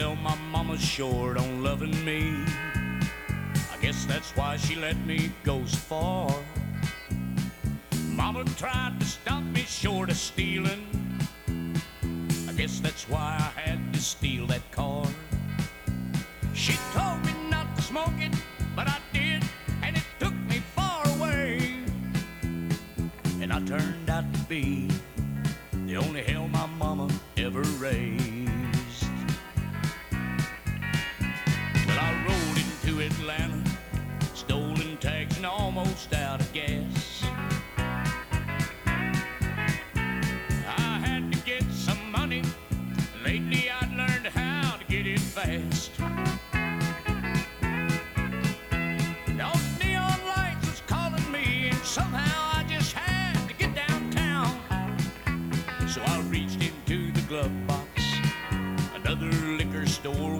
sell my mama short on loving me. I guess that's why she let me go so far. Mama tried to stop me short of stealing. I guess that's why I had to steal that car. She told me not to smoke it, but I did, and it took me far away. And I turned out to be the only hell my mama ever raised. Out of gas. I had to get some money. Lately, I'd learned how to get it fast. Those neon lights was calling me, and somehow I just had to get downtown. So I reached into the glove box. Another liquor store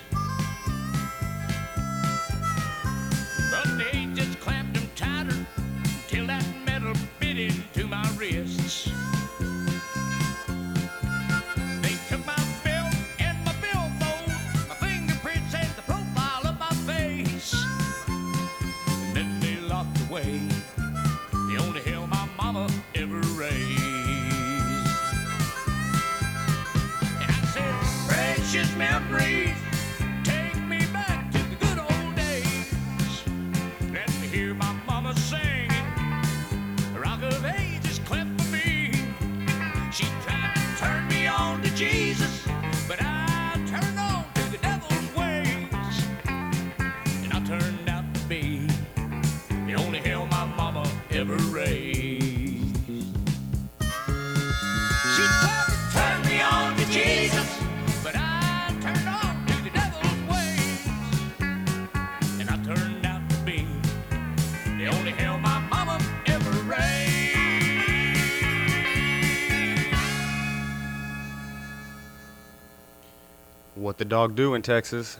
dog do in Texas?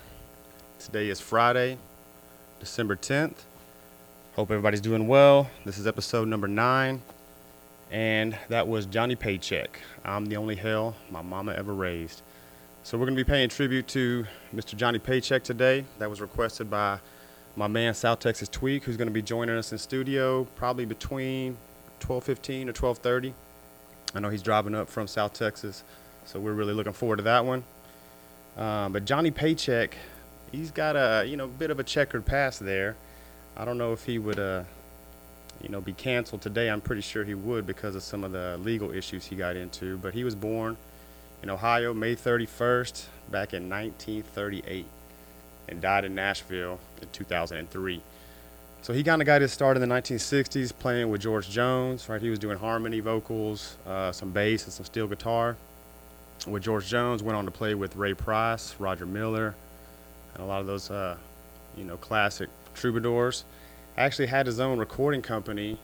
Today is Friday, December 10th. Hope everybody's doing well. This is episode number nine, and that was Johnny Paycheck. I'm the only hell my mama ever raised. So we're going to be paying tribute to Mr. Johnny Paycheck today. That was requested by my man South Texas Tweek, who's going to be joining us in studio probably between 12:15 or 12:30. I know he's driving up from South Texas, so we're really looking forward to that one. Uh, but Johnny Paycheck, he's got a you know bit of a checkered past there. I don't know if he would uh, you know be canceled today. I'm pretty sure he would because of some of the legal issues he got into. But he was born in Ohio May 31st back in 1938 and died in Nashville in 2003. So he kind of got his start in the 1960s playing with George Jones. Right, he was doing harmony vocals, uh, some bass, and some steel guitar with George Jones, went on to play with Ray Price, Roger Miller, and a lot of those, uh, you know, classic troubadours. Actually had his own recording company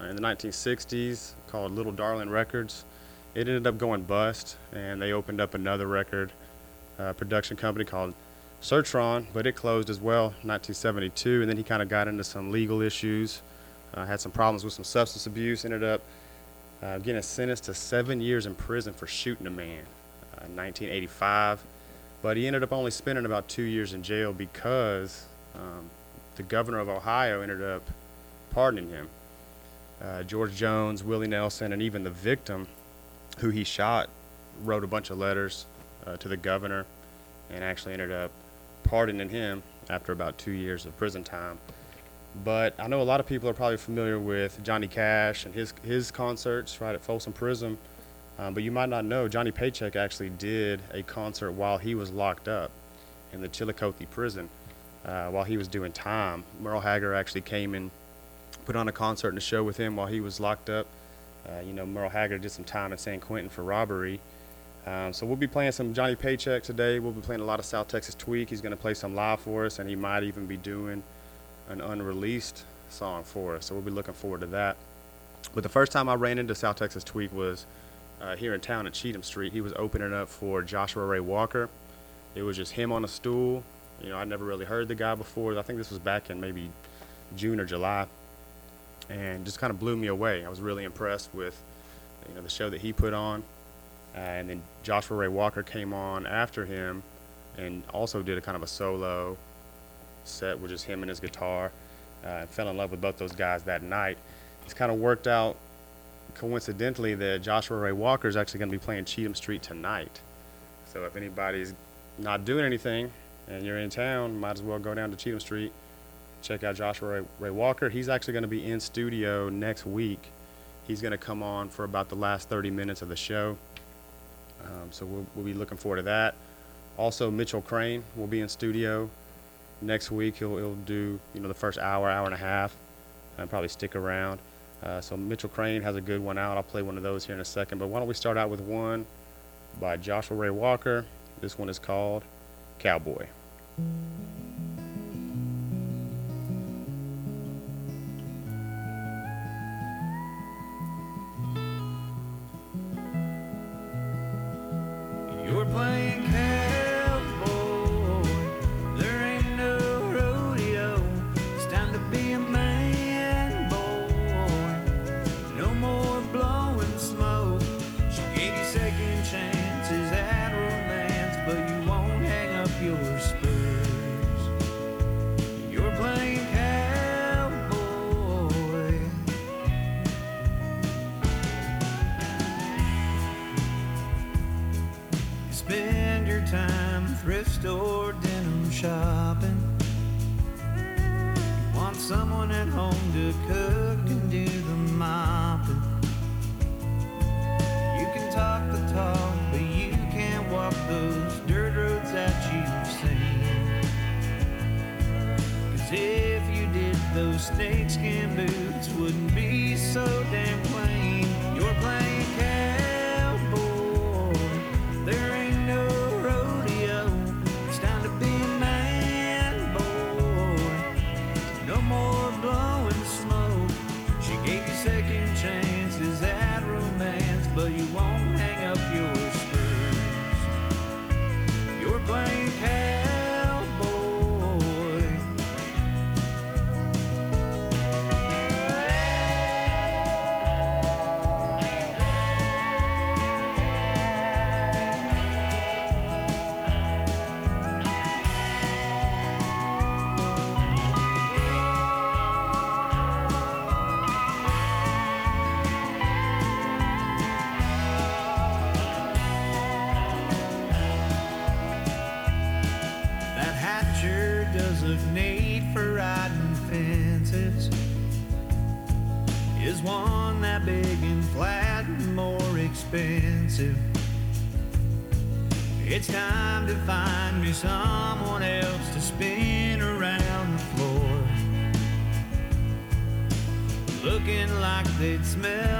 uh, in the 1960s called Little Darling Records. It ended up going bust, and they opened up another record uh, production company called Certron, but it closed as well in 1972. And then he kind of got into some legal issues, uh, had some problems with some substance abuse, ended up uh, getting sentenced to seven years in prison for shooting a man uh, in 1985. But he ended up only spending about two years in jail because um, the governor of Ohio ended up pardoning him. Uh, George Jones, Willie Nelson, and even the victim who he shot wrote a bunch of letters uh, to the governor and actually ended up pardoning him after about two years of prison time. But I know a lot of people are probably familiar with Johnny Cash and his his concerts right at Folsom Prison. Um, but you might not know Johnny Paycheck actually did a concert while he was locked up in the Chillicothe prison. uh, while he was doing time. Merle Haggard actually came and put on a concert and a show with him while he was locked up. Uh, you know, Merle Haggard did some time in San Quentin for robbery. Um, so we'll be playing some Johnny Paycheck today. We'll be playing a lot of South Texas Tweek. He's going to play some live for us, and he might even be doing an unreleased song for us. So we'll be looking forward to that. But the first time I ran into South Texas Tweek was uh, here in town at Cheatham Street. He was opening up for Joshua Ray Walker. It was just him on a stool. You know, I'd never really heard the guy before. I think this was back in maybe June or July, and just kind of blew me away. I was really impressed with, you know, the show that he put on. Uh, and then Joshua Ray Walker came on after him, and also did a kind of a solo set with just him and his guitar. Uh, fell in love with both those guys that night. It's kind of worked out coincidentally that Joshua Ray Walker is actually going to be playing Cheatham Street tonight. So if anybody's not doing anything and you're in town, might as well go down to Cheatham Street, check out Joshua Ray, Ray Walker. He's actually going to be in studio next week. He's going to come on for about the last 30 minutes of the show. Um, so we'll, we'll be looking forward to that. Also, Mitchell Crane will be in studio next week. He'll, he'll do you know the first hour, hour and a half, and probably stick around. Uh, so Mitchell Crane has a good one out. I'll play one of those here in a second. But why don't we start out with one by Joshua Ray Walker? This one is called Cowboy. You're playing thrift store denim shopping. You want someone at home to cook and do the mopping. You can talk the talk, but you can't walk those dirt roads that you've seen. Cause if you did, those snakeskin boots wouldn't be so damn clean. Someone else to spin around the floor. Looking like they'd smell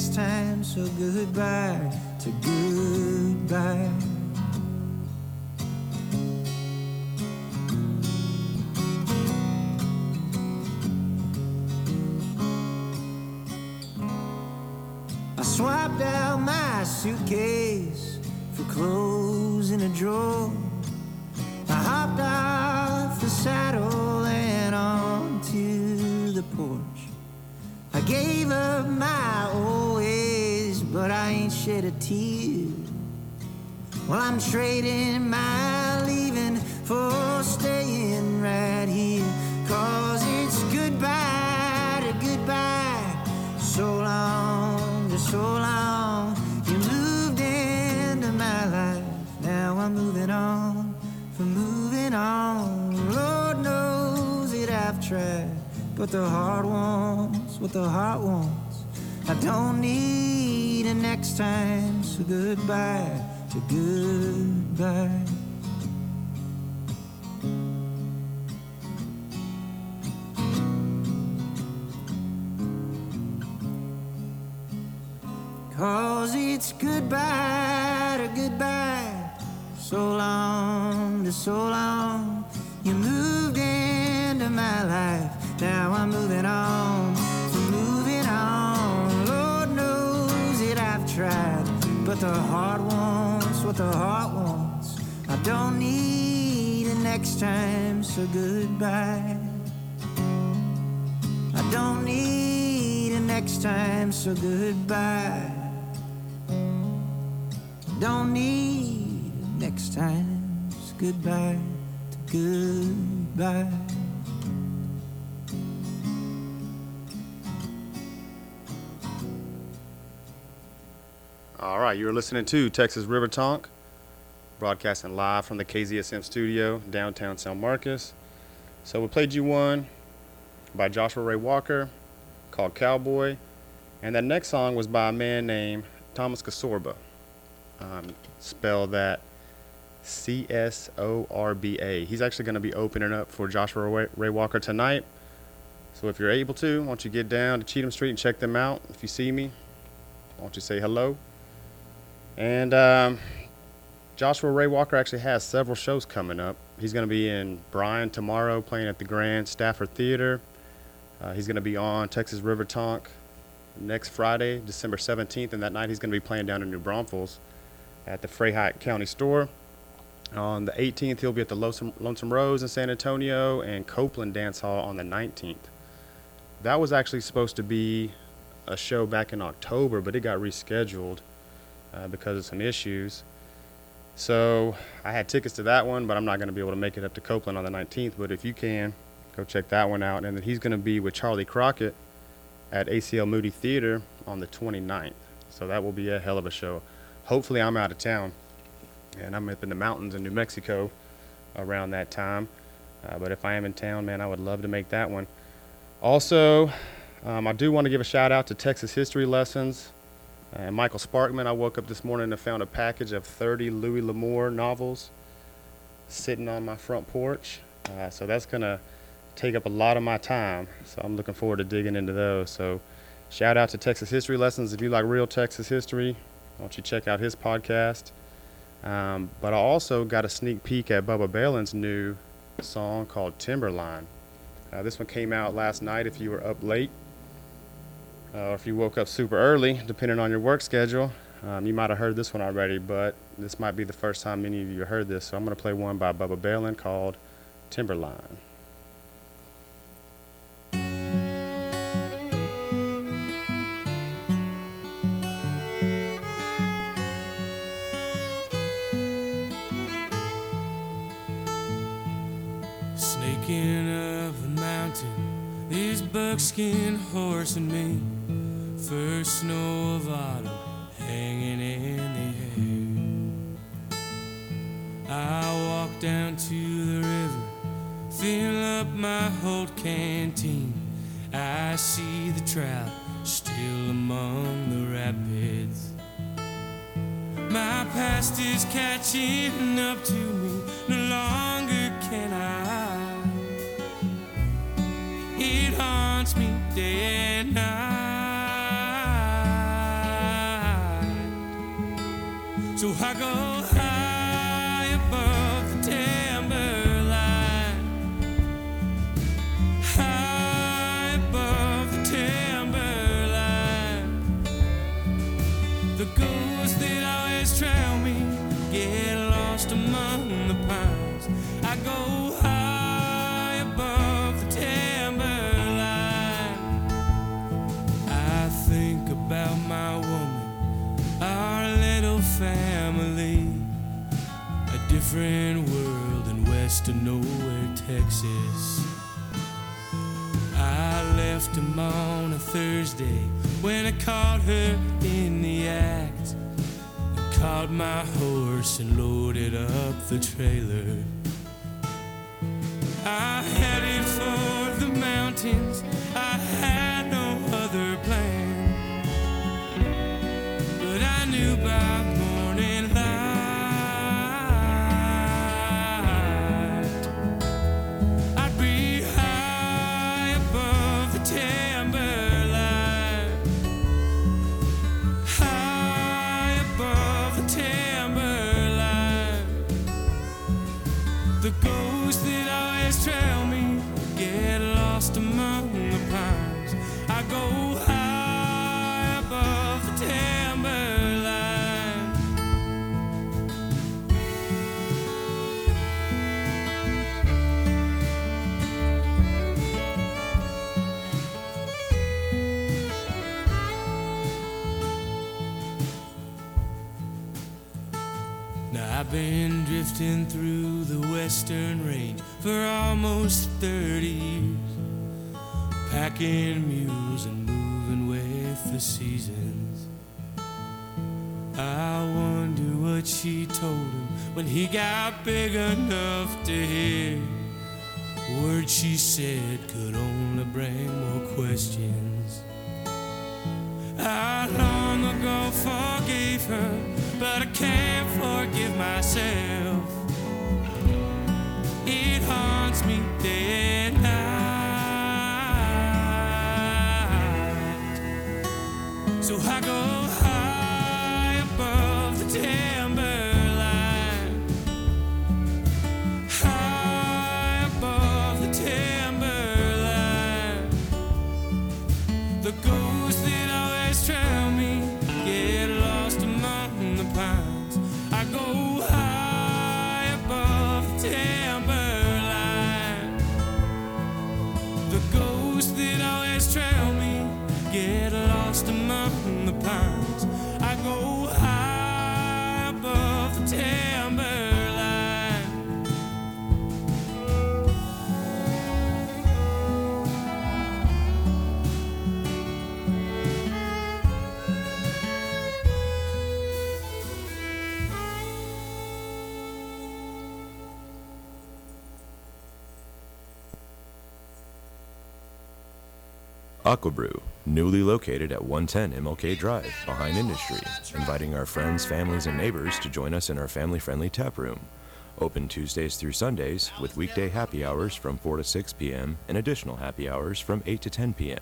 next time, so goodbye to goodbye. I swapped out my suitcase for clothes in a drawer. I hopped off the saddle and onto the porch. Gave up my old ways, but I ain't shed a tear. Well, I'm trading my leaving for staying right here. Cause it's goodbye to goodbye. So long to so long. You moved into my life. Now I'm moving on from moving on. Lord knows that I've tried. But the heart wants what the heart wants. I don't need a next time. So goodbye to goodbye. Cause it's goodbye to goodbye. So long to so long. You moved into my life. Now I'm moving on. Tried. But the heart wants what the heart wants. I don't need a next time. So goodbye. I don't need a next time, so goodbye. Don't need next time, so goodbye to goodbye. All right, you're listening to Texas River Tonk, broadcasting live from the KZSM studio, downtown San Marcos. So we played you one by Joshua Ray Walker called Cowboy, and that next song was by a man named Thomas Csorba. Um, spell that C S O R B A. He's actually going to be opening up for Joshua Ray, Walker tonight. So if you're able to, why don't you get down to Cheatham Street and check them out? If you see me, why don't you say hello? And um, Joshua Ray Walker actually has several shows coming up. He's going to be in Bryan tomorrow, playing at the Grand Stafford Theater. Uh, he's going to be on Texas River Tonk next Friday, December 17th, and that night he's going to be playing down in New Braunfels at the Freiheit Country Store. On the 18th, he'll be at the Lonesome, Lonesome Rose in San Antonio and Coupland Dance Hall on the 19th. That was actually supposed to be a show back in October, but it got rescheduled uh, because of some issues. So I had tickets to that one, but I'm not going to be able to make it up to Coupland on the 19th. But if you can, go check that one out. And then he's going to be with Charley Crockett at ACL Moody Theater on the 29th. So that will be a hell of a show. Hopefully, I'm out of town and I'm up in the mountains in New Mexico around that time. Uh, but if I am in town, man, I would love to make that one. Also, um, I do want to give a shout out to Texas History Lessons. And Michael Sparkman, I woke up this morning and found a package of 30 Louis L'Amour novels sitting on my front porch. Uh, so that's going to take up a lot of my time. So I'm looking forward to digging into those. So shout out to Texas History Lessons. If you like real Texas history, why don't you check out his podcast? Um, but I also got a sneak peek at Bubba Balin's new song called Timberline. Uh, this one came out last night if you were up late or if you woke up super early, depending on your work schedule. Um, you might have heard this one already, but this might be the first time many of you heard this. So I'm going to play one by Bubba Balin called Timberline. Sneaking up the mountain, this buckskin horse and me. First snow of autumn hanging in the air. I walk down to the river, fill up my old canteen. I see the trout still among the rapids. My past is catching up to me. No longer can I. It haunts me day and night. So I different world in western nowhere, Texas. I left him on a Thursday when I caught her in the act. I caught my horse and loaded up the trailer. I headed for the mountains. I had Been drifting through the western range for almost 30 years, packing mules and moving with the seasons. I wonder what she told him when he got big enough to hear. Words she said could only bring more questions. I long ago forgave her, but I can't forgive myself. It haunts me day and night. So I go go Aquabrew, newly located at 110 MLK Drive, behind Industry, inviting our friends, families, and neighbors to join us in our family-friendly tap room. Open Tuesdays through Sundays with weekday happy hours from 4 to 6 p.m. and additional happy hours from 8 to 10 p.m.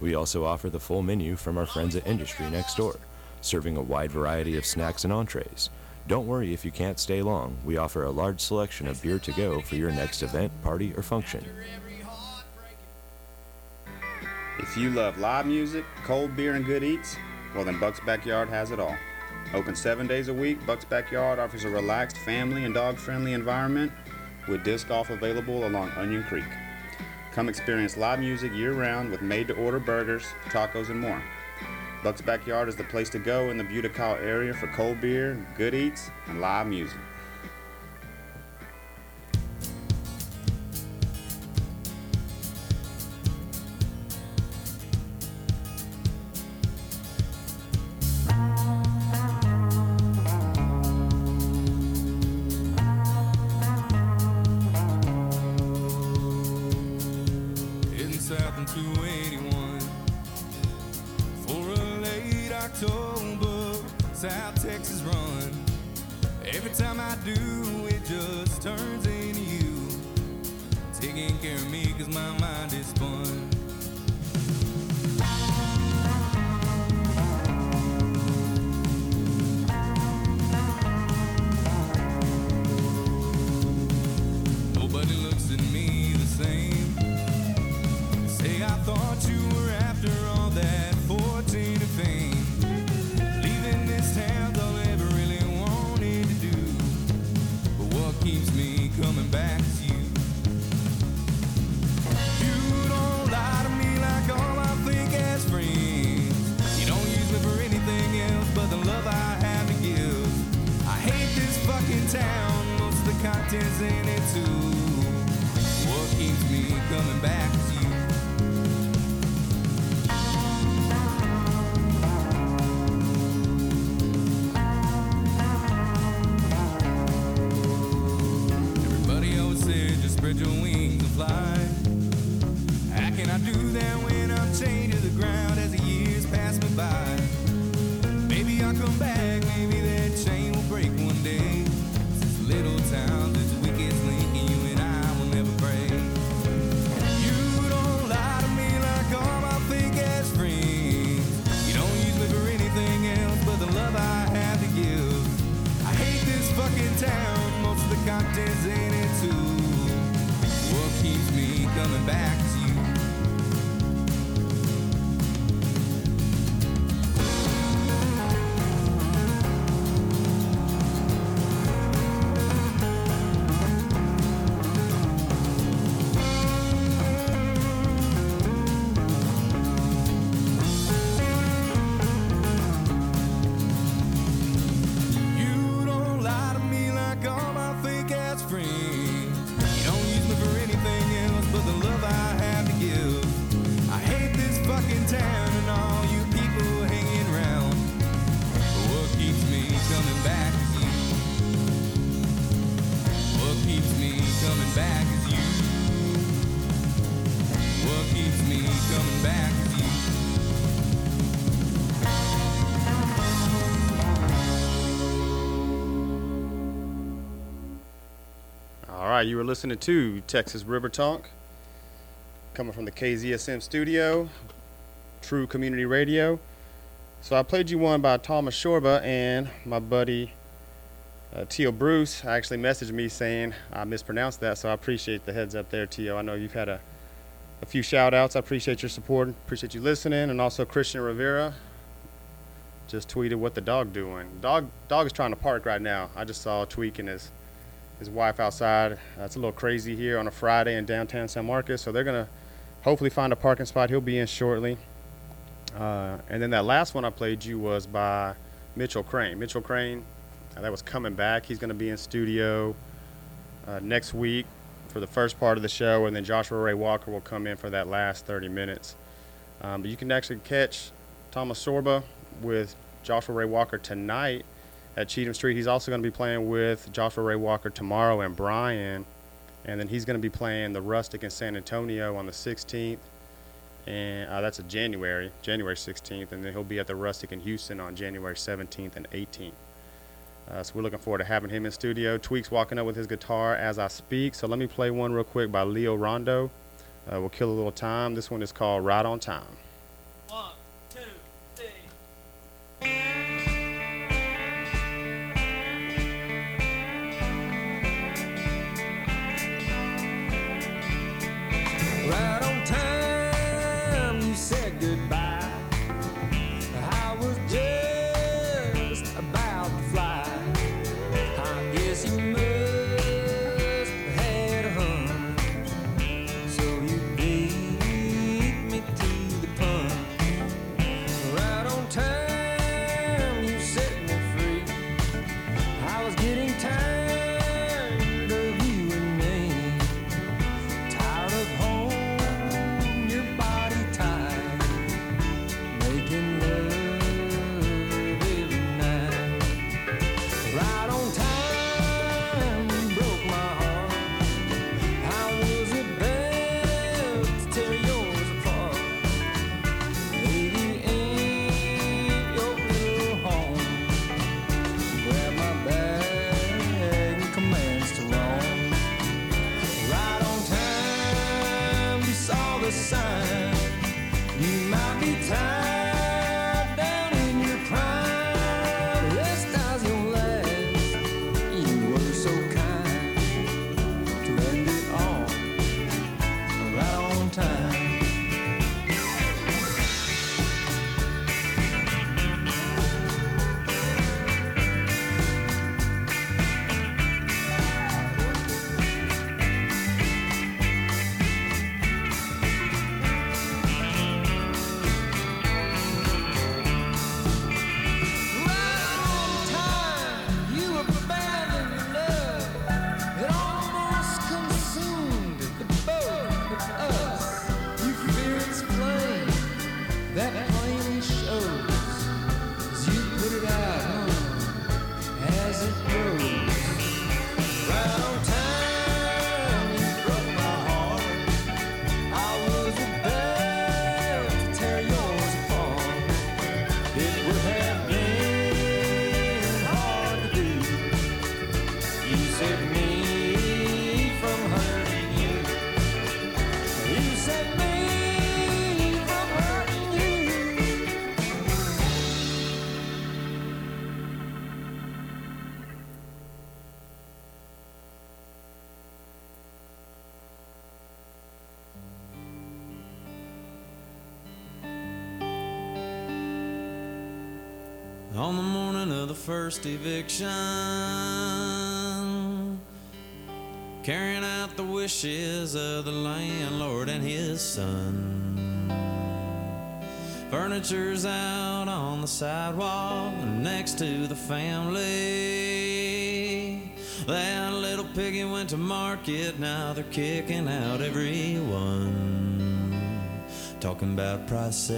We also offer the full menu from our friends at Industry next door, serving a wide variety of snacks and entrees. Don't worry if you can't stay long. We offer a large selection of beer to go for your next event, party, or function. If you love live music, cold beer, and good eats, well then Buck's Backyard has it all. Open seven days a week, Buck's Backyard offers a relaxed family and dog friendly environment with disc golf available along Onion Creek. Come experience live music year round with made to order burgers, tacos, and more. Buck's Backyard is the place to go in the Buda-Kyle area for cold beer, good eats, and live music. Listening to Texas River Tonk, coming from the KZSM studio, True Community Radio. So I played you one by Thomas Csorba and my buddy uh, Tio Bruce actually messaged me saying I mispronounced that, so I appreciate the heads up there, Tio. I know you've had a, a few shout outs. I appreciate your support, appreciate you listening, and also Christian Rivera just tweeted what the dog doing. Dog dog is trying to park right now. I just saw a Tweek in his his wife outside. Uh, it's a little crazy here on a Friday in downtown San Marcos, so they're gonna hopefully find a parking spot. He'll be in shortly. Uh, and then that last one I played you was by Mitchell Crane. Mitchell Crane, uh, that was coming back. He's gonna be in studio uh, next week for the first part of the show, and then Joshua Ray Walker will come in for that last 30 minutes. Um, but you can actually catch Thomas Csorba with Joshua Ray Walker tonight at Cheatham Street. He's also going to be playing with Joshua Ray Walker tomorrow and Bryan. And then he's going to be playing the Rustic in San Antonio on the 16th. And uh, that's a January, January 16th. And then he'll be at the Rustic in Houston on January 17th and 18th. Uh, so we're looking forward to having him in studio. Tweek's walking up with his guitar as I speak. So let me play one real quick by Leo Rondeau. Uh, we'll kill a little time. This one is called Right on Time. Right first eviction, carrying out the wishes of the landlord and his son. Furniture's out on the sidewalk next to the family. That little piggy went to market, now they're kicking out everyone. Talking about prices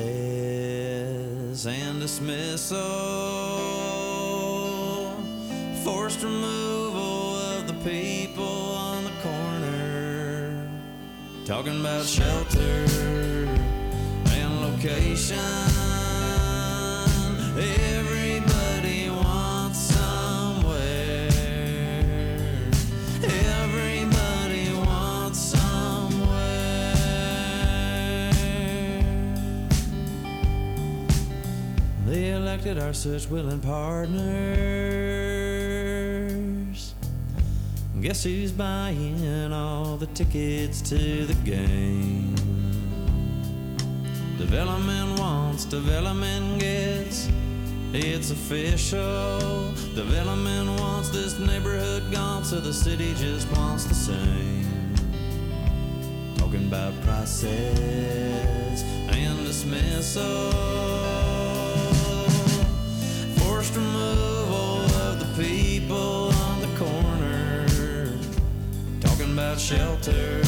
and dismissal. Removal of the people on the corner. Talking about shelter and location. Everybody wants somewhere. Everybody wants somewhere. They elected our such willing partners. Guess who's buying all the tickets to the game? Development wants, development gets. It's official. Development wants this neighborhood gone, so the city just wants the same. Talking about prices and dismissal. Shelter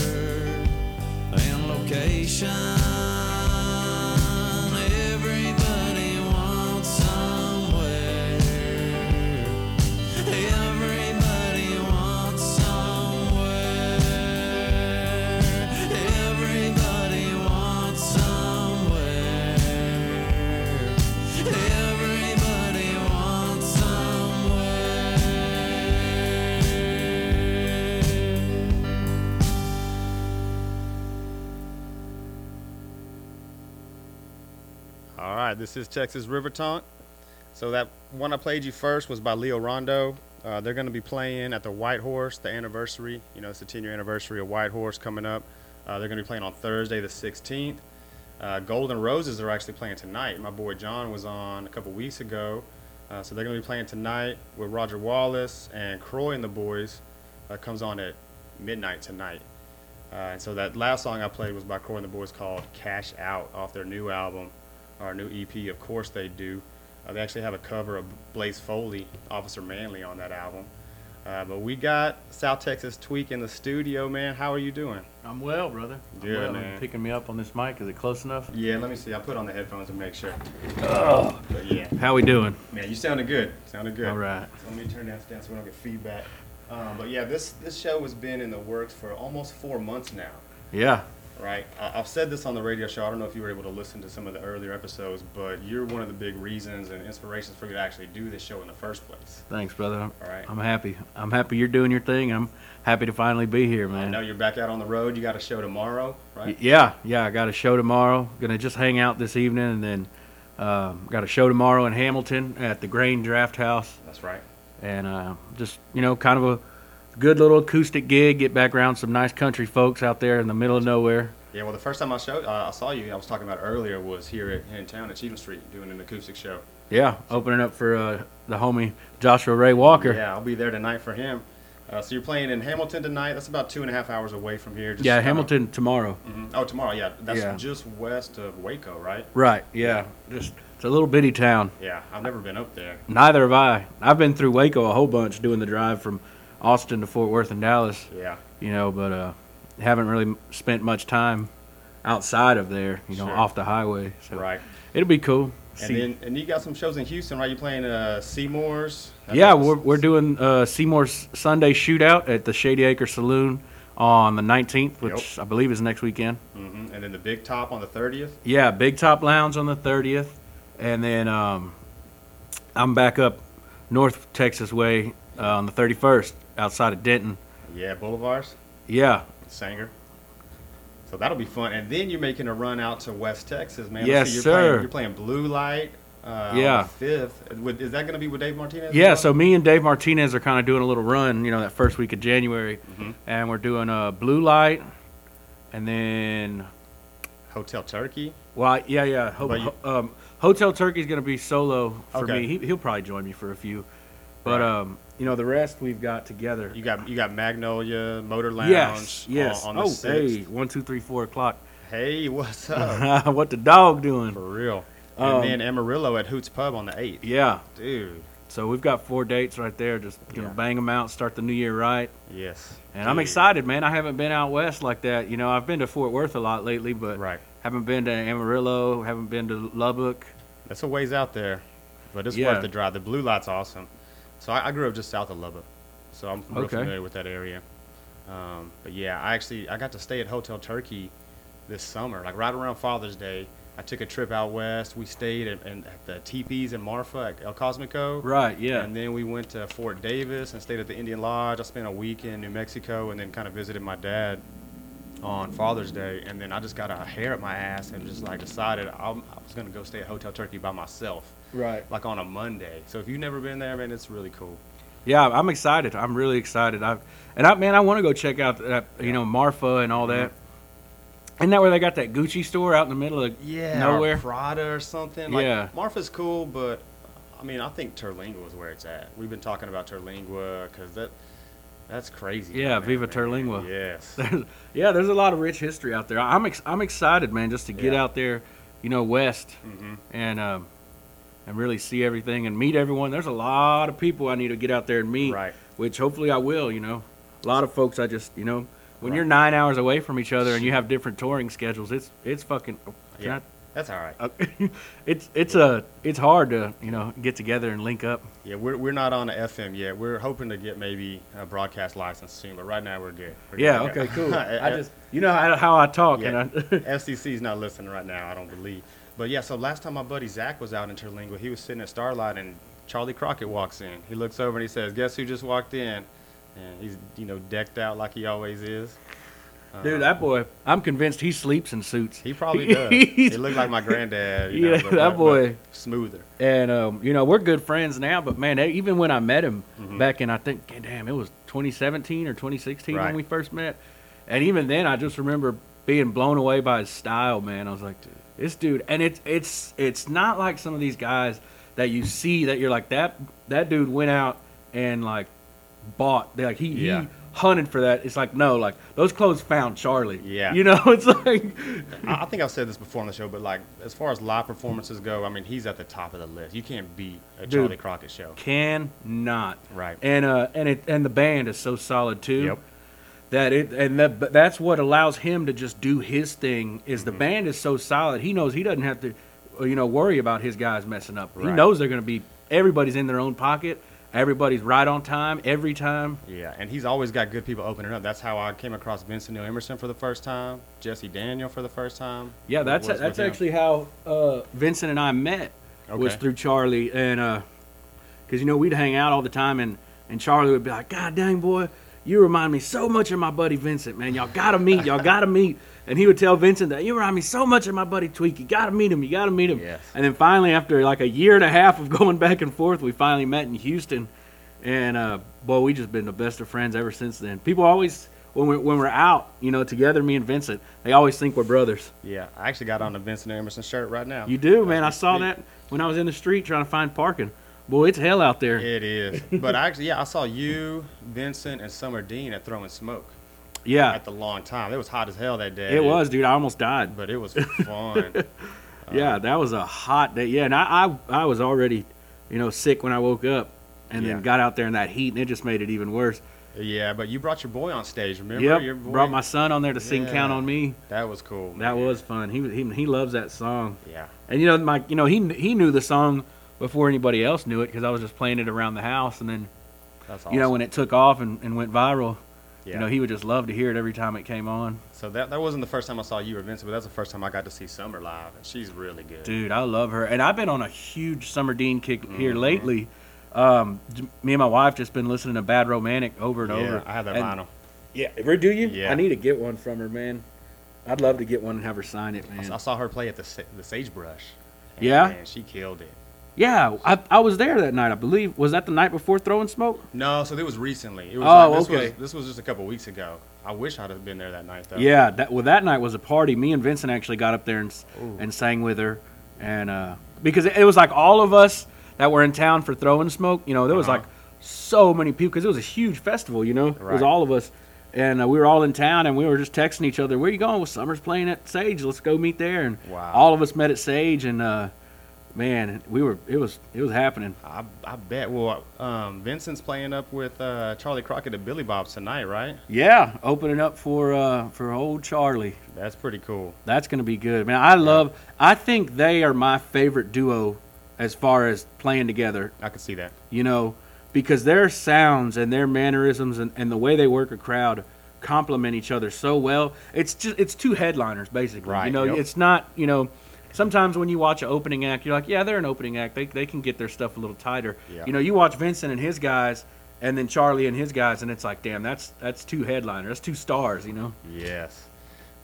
and location. This is Texas River Tonk. So that one I played you first was by Leo Rondeau. Uh, they're going to be playing at the White Horse, the anniversary. You know, it's the 10 year anniversary of White Horse coming up. Uh, they're going to be playing on Thursday, the 16th. Uh, Golden Roses are actually playing tonight. My boy John was on a couple weeks ago. Uh, so they're going to be playing tonight with Roger Wallace and Croy and the boys. Uh, comes on at midnight tonight. Uh, and so that last song I played was by Croy and the boys called Cash Out off their new album, our new EP. Of course they do. Uh, they actually have a cover of Blaze Foley, Officer Manley, on that album. Uh, but we got South Texas Tweek in the studio, man. How are you doing? I'm well, brother. I'm well. man. Picking me up on this mic. Is it close enough? Yeah, let me see. I put on the headphones to make sure. Oh, But yeah, how we doing? man, you sounded good. Sounded good. All right. So let me turn that down so we don't get feedback. Um, but yeah, this this show has been in the works for almost four months now. Yeah. Right? I, I've said this on the radio show. I don't know if you were able to listen to some of the earlier episodes, but you're one of the big reasons and inspirations for me to actually do this show in the first place. Thanks, brother. I'm, All right. I'm happy. I'm happy you're doing your thing. I'm happy to finally be here, man. I know you're back out on the road. You got a show tomorrow, right? Yeah, yeah. I got a show tomorrow. Gonna just hang out this evening, and then um, got a show tomorrow in Hamilton at the Grain Draft House, That's right. and uh, just you know, kind of a good little acoustic gig. Get back around some nice country folks out there in the middle of nowhere. Yeah. Well, the first time I showed, uh, I saw you. I was talking about earlier was here at, in town at Cheatham Street doing an acoustic show. Yeah, opening up for uh, the homie Joshua Ray Walker. Yeah, I'll be there tonight for him. Uh, so you're playing in Hamilton tonight. That's about two and a half hours away from here. Just Yeah, Hamilton tomorrow. Mhm. Oh, tomorrow. Yeah, that's Yeah. just west of Waco, right? Right. Yeah. Just it's a little bitty town. Yeah, I've never been up there. Neither have I. I've been through Waco a whole bunch doing the drive from Austin to Fort Worth and Dallas. Yeah. You know, but uh, haven't really spent much time outside of there. You know, Sure. off the highway. So Right. it'll be cool. And See- then and you got some shows in Houston, right? You playing uh Seymour's? Yeah, we're we're doing uh, Seymour's Sunday Shootout at the Shady Acre Saloon on the 19th, which I believe is next weekend. Mhm. And then the Big Top on the 30th. Yeah, Big Top Lounge on the 30th, and then um, I'm back up North Texas way uh, on the 31st outside of Denton. Yeah, Boulevards, Yeah, Sanger. So that'll be fun. And then you're making a run out to West Texas, man. Yes, you're sir. Playing, you're playing Blue Light. Uh, Yeah. Fifth. Is that going to be with Dave Martinez? yeah. well? So me and Dave Martinez are kind of doing a little run, you know, that first week of January, Mhm. and we're doing a Blue Light, and then Hotel Turkey. Well, I- yeah, yeah. Ho- you- um, Hotel Turkey's gonna be solo for Okay. me. He, he'll probably join me for a few, but Right. um, you know, the rest we've got together. You got you got Magnolia Motor Lounge. yes, yes. On, on the oh, sixth. hey, one, two, three, four o'clock. Hey, what's up? what the dog doing? For real. And Um, then Amarillo at Hoots Pub on the eighth. Yeah. Dude. So we've got four dates right there. Just gonna Yeah. bang them out, start the new year right. Yes. And I'm excited, man. I haven't been out west like that. You know, I've been to Fort Worth a lot lately, but Right. haven't been to Amarillo, haven't been to Lubbock. That's a ways out there, but it's Yeah. worth the drive. The blue light's awesome. So I, I grew up just south of Lubbock, so I'm real Okay. familiar with that area. Um, but yeah, I actually I got to stay at Hotel Turkey this summer, like right around Father's Day. I took a trip out west. We stayed at, in, at the teepees in Marfa at El Cosmico. Right, yeah. And then we went to Fort Davis and stayed at the Indian Lodge. I spent a week in New Mexico and then kind of visited my dad on Father's Day. And then I just got a hair at my ass and just like decided I'm, I was going to go stay at Hotel Turkey by myself, right. like on a Monday. So if you've never been there, man, it's really cool. Yeah, I'm excited. I'm really excited. I've and I man, I want to go check out that you know Marfa and all that. Isn't that where they got that Gucci store out in the middle of Yeah, nowhere? or Prada or something. Like, Yeah. Marfa's cool, but I mean, I think Terlingua is where it's at. We've been talking about Terlingua because that that's crazy. Yeah, down there, Viva man. Terlingua. Yes. There's, yeah, there's a lot of rich history out there. I'm ex- I'm excited, man, just to get Yeah. out there, you know, west hmm and um, and really see everything and meet everyone. There's a lot of people I need to get out there and meet, Right. which hopefully I will. You know, a lot of folks I just you know when Right. you're nine hours away from each other and you have different touring schedules, it's it's fucking. Yeah. I- That's all right. Uh, it's it's a it's hard to you know get together and link up. Yeah, we're, we're not on the FM yet. We're hoping to get maybe a broadcast license soon, but right now we're good. We're Yeah. good. Okay. Cool. I just you know how, how I talk Yeah. and I, FCC's not listening right now, I don't believe. But yeah, so last time my buddy Zach was out in Terlingua, he was sitting at Starlight and Charley Crockett walks in. He looks over and he says, "Guess who just walked in?" And he's you know decked out like he always is. Dude, that boy, I'm convinced he sleeps in suits. he probably does. he looked like my granddad. You know, Yeah, but- that boy. smoother. And um, you know we're good friends now, but man, even when I met him Mhm. back in I think damn it was 2017 or 2016 Right. when we first met, and even then I just remember being blown away by his style, man. I was like, this dude, and it's it's it's not like some of these guys that you see that you're like that that dude went out and like bought like he, Yeah. he hunted for that. It's like no, like those clothes found Charley. Yeah. you know, it's like I I think I've said this before on the show, but like as far as live performances go, I mean he's at the top of the list. You can't beat a Dude. Charley Crockett show. Can not Right. and uh and it and the band is so solid too Yep. That it and that but that's what allows him to just do his thing is Mm-hmm. the band is so solid he knows he doesn't have to uh, you know worry about his guys messing up he knows they're going to be everybody's in their own pocket everybody's right on time every time Yeah, and he's always got good people opening up. That's how I came across Vincent Neil Emerson for the first time, Jesse Daniel for the first time. yeah that's that's him. actually how uh vincent and i met was through charley and uh because you know we'd hang out all the time and and charley would be like god dang boy you remind me so much of my buddy Vincent, man. Y'all gotta meet. Y'all gotta meet. And he would tell Vincent that you remind me so much of my buddy Tweek. You gotta meet him. You gotta meet him. Yes. And then finally, after like a year and a half of going back and forth, we finally met in Houston. And uh, boy, we just been the best of friends ever since then. People always, when we're when we're out, you know, together, me and Vincent, they always think we're brothers. Yeah, I actually got on the Vincent Emerson shirt right now. You do, man. I saw that when I was in the street trying to find parking. Boy, it's hell out there. It is. but actually, yeah, I saw you, Vincent, and Summer Dean at Throwing Smoke Yeah, at the long time. It was hot as hell that day. it was, dude. I almost died. But it was fun. Yeah, um, that was a hot day. Yeah, and I, I, I was already, you know, sick when I woke up, and Yeah. then got out there in that heat, and it just made it even worse. yeah, but you brought your boy on stage, remember? yep, Your boy? brought my son on there to sing "Count on Me." That was cool. That was fun. He he he loves that song, Yeah. and you know, my you know he he knew the song before anybody else knew it because I was just playing it around the house, and then That's awesome. you know when it took off and, and went viral, yeah. you know he would just love to hear it every time it came on. So that that wasn't the first time I saw you or Vincent, but that's the first time I got to see Summer live, and she's really good. Dude, I love her, and I've been on a huge Summer Dean kick here Mhm. lately. Um, me and my wife just been listening to Bad Romantic over and yeah, over. I have that And- vinyl. Yeah, where do you? Yeah. I need to get one from her, man. I'd love to get one and have her sign it, I man. saw- I saw her play at the the Sagebrush. And, Yeah? man, she killed it. Yeah, I, I was there that night. I believe was that the night before throwing smoke. No, so it was recently. It was Oh, like, this okay. Was, this was just a couple weeks ago. I wish I'd have been there that night though. Yeah, that well that night was a party. Me and Vincent actually got up there and Ooh. and sang with her, and uh, because it, it was like all of us that were in town for throwing smoke. You know, there was Uh-huh. like so many people because it was a huge festival. You know, it was all of us, and uh, we were all in town, and we were just texting each other, "Where you going?" Well, Summer's playing at Sage. Let's go meet there. And Wow. all of us met at Sage, and uh, man, we were it was it was happening. I, I bet. Well, um, Vincent's playing up with uh, Charley Crockett at Billy Bob's tonight, right? Yeah, opening up for uh, for old Charley. That's pretty cool. That's gonna be good, man. I love. I think they are my favorite duo as far as playing together. I can see that. You know, because their sounds and their mannerisms and, and the way they work a crowd complement each other so well. It's just it's two headliners basically. Right. You know, yep. it's not you know. Sometimes when you watch an opening act, you're like, yeah, they're an opening act. They they can get their stuff a little tighter. Yeah. You know, you watch Vincent and his guys. And then Charley and his guys, and it's like, damn, that's that's two headliners, that's two stars, you know. Yes.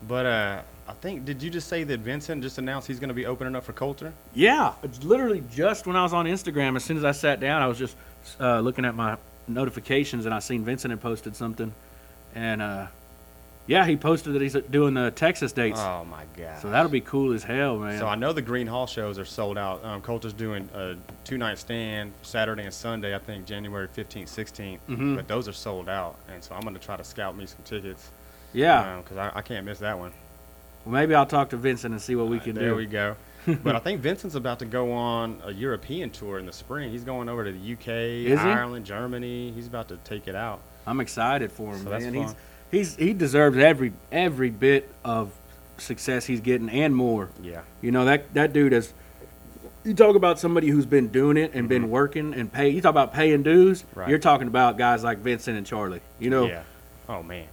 But uh, I think did you just say that Vincent just announced he's going to be opening up for Colter? Yeah, it's literally just when I was on Instagram. As soon as I sat down, I was just uh, looking at my notifications, and I seen Vincent had posted something, and uh, yeah, he posted that he's doing the Texas dates. Oh my god. So that'll be cool as hell, man. So I know the Gruene Hall shows are sold out. Um, Colter's doing a two night stand Saturday and Sunday, I think January 15th, 16th. Mhm. But those are sold out. And so I'm going to try to scout me some tickets. yeah, Because I, I can't miss that one. well, maybe I'll talk to Vincent and see what we can there do. There we go. but I think Vincent's about to go on a European tour in the spring. He's going over to the UK, Is he? Ireland, Germany. He's about to take it out. I'm excited for him, So that's fun. He's he's he deserves every every bit of success he's getting and more. Yeah. You know that that dude is. You talk about somebody who's been doing it and been working and pay. You talk about paying dues. Mm-hmm. Right. You're talking about guys like Vincent and Charley. You know. Yeah. Oh man.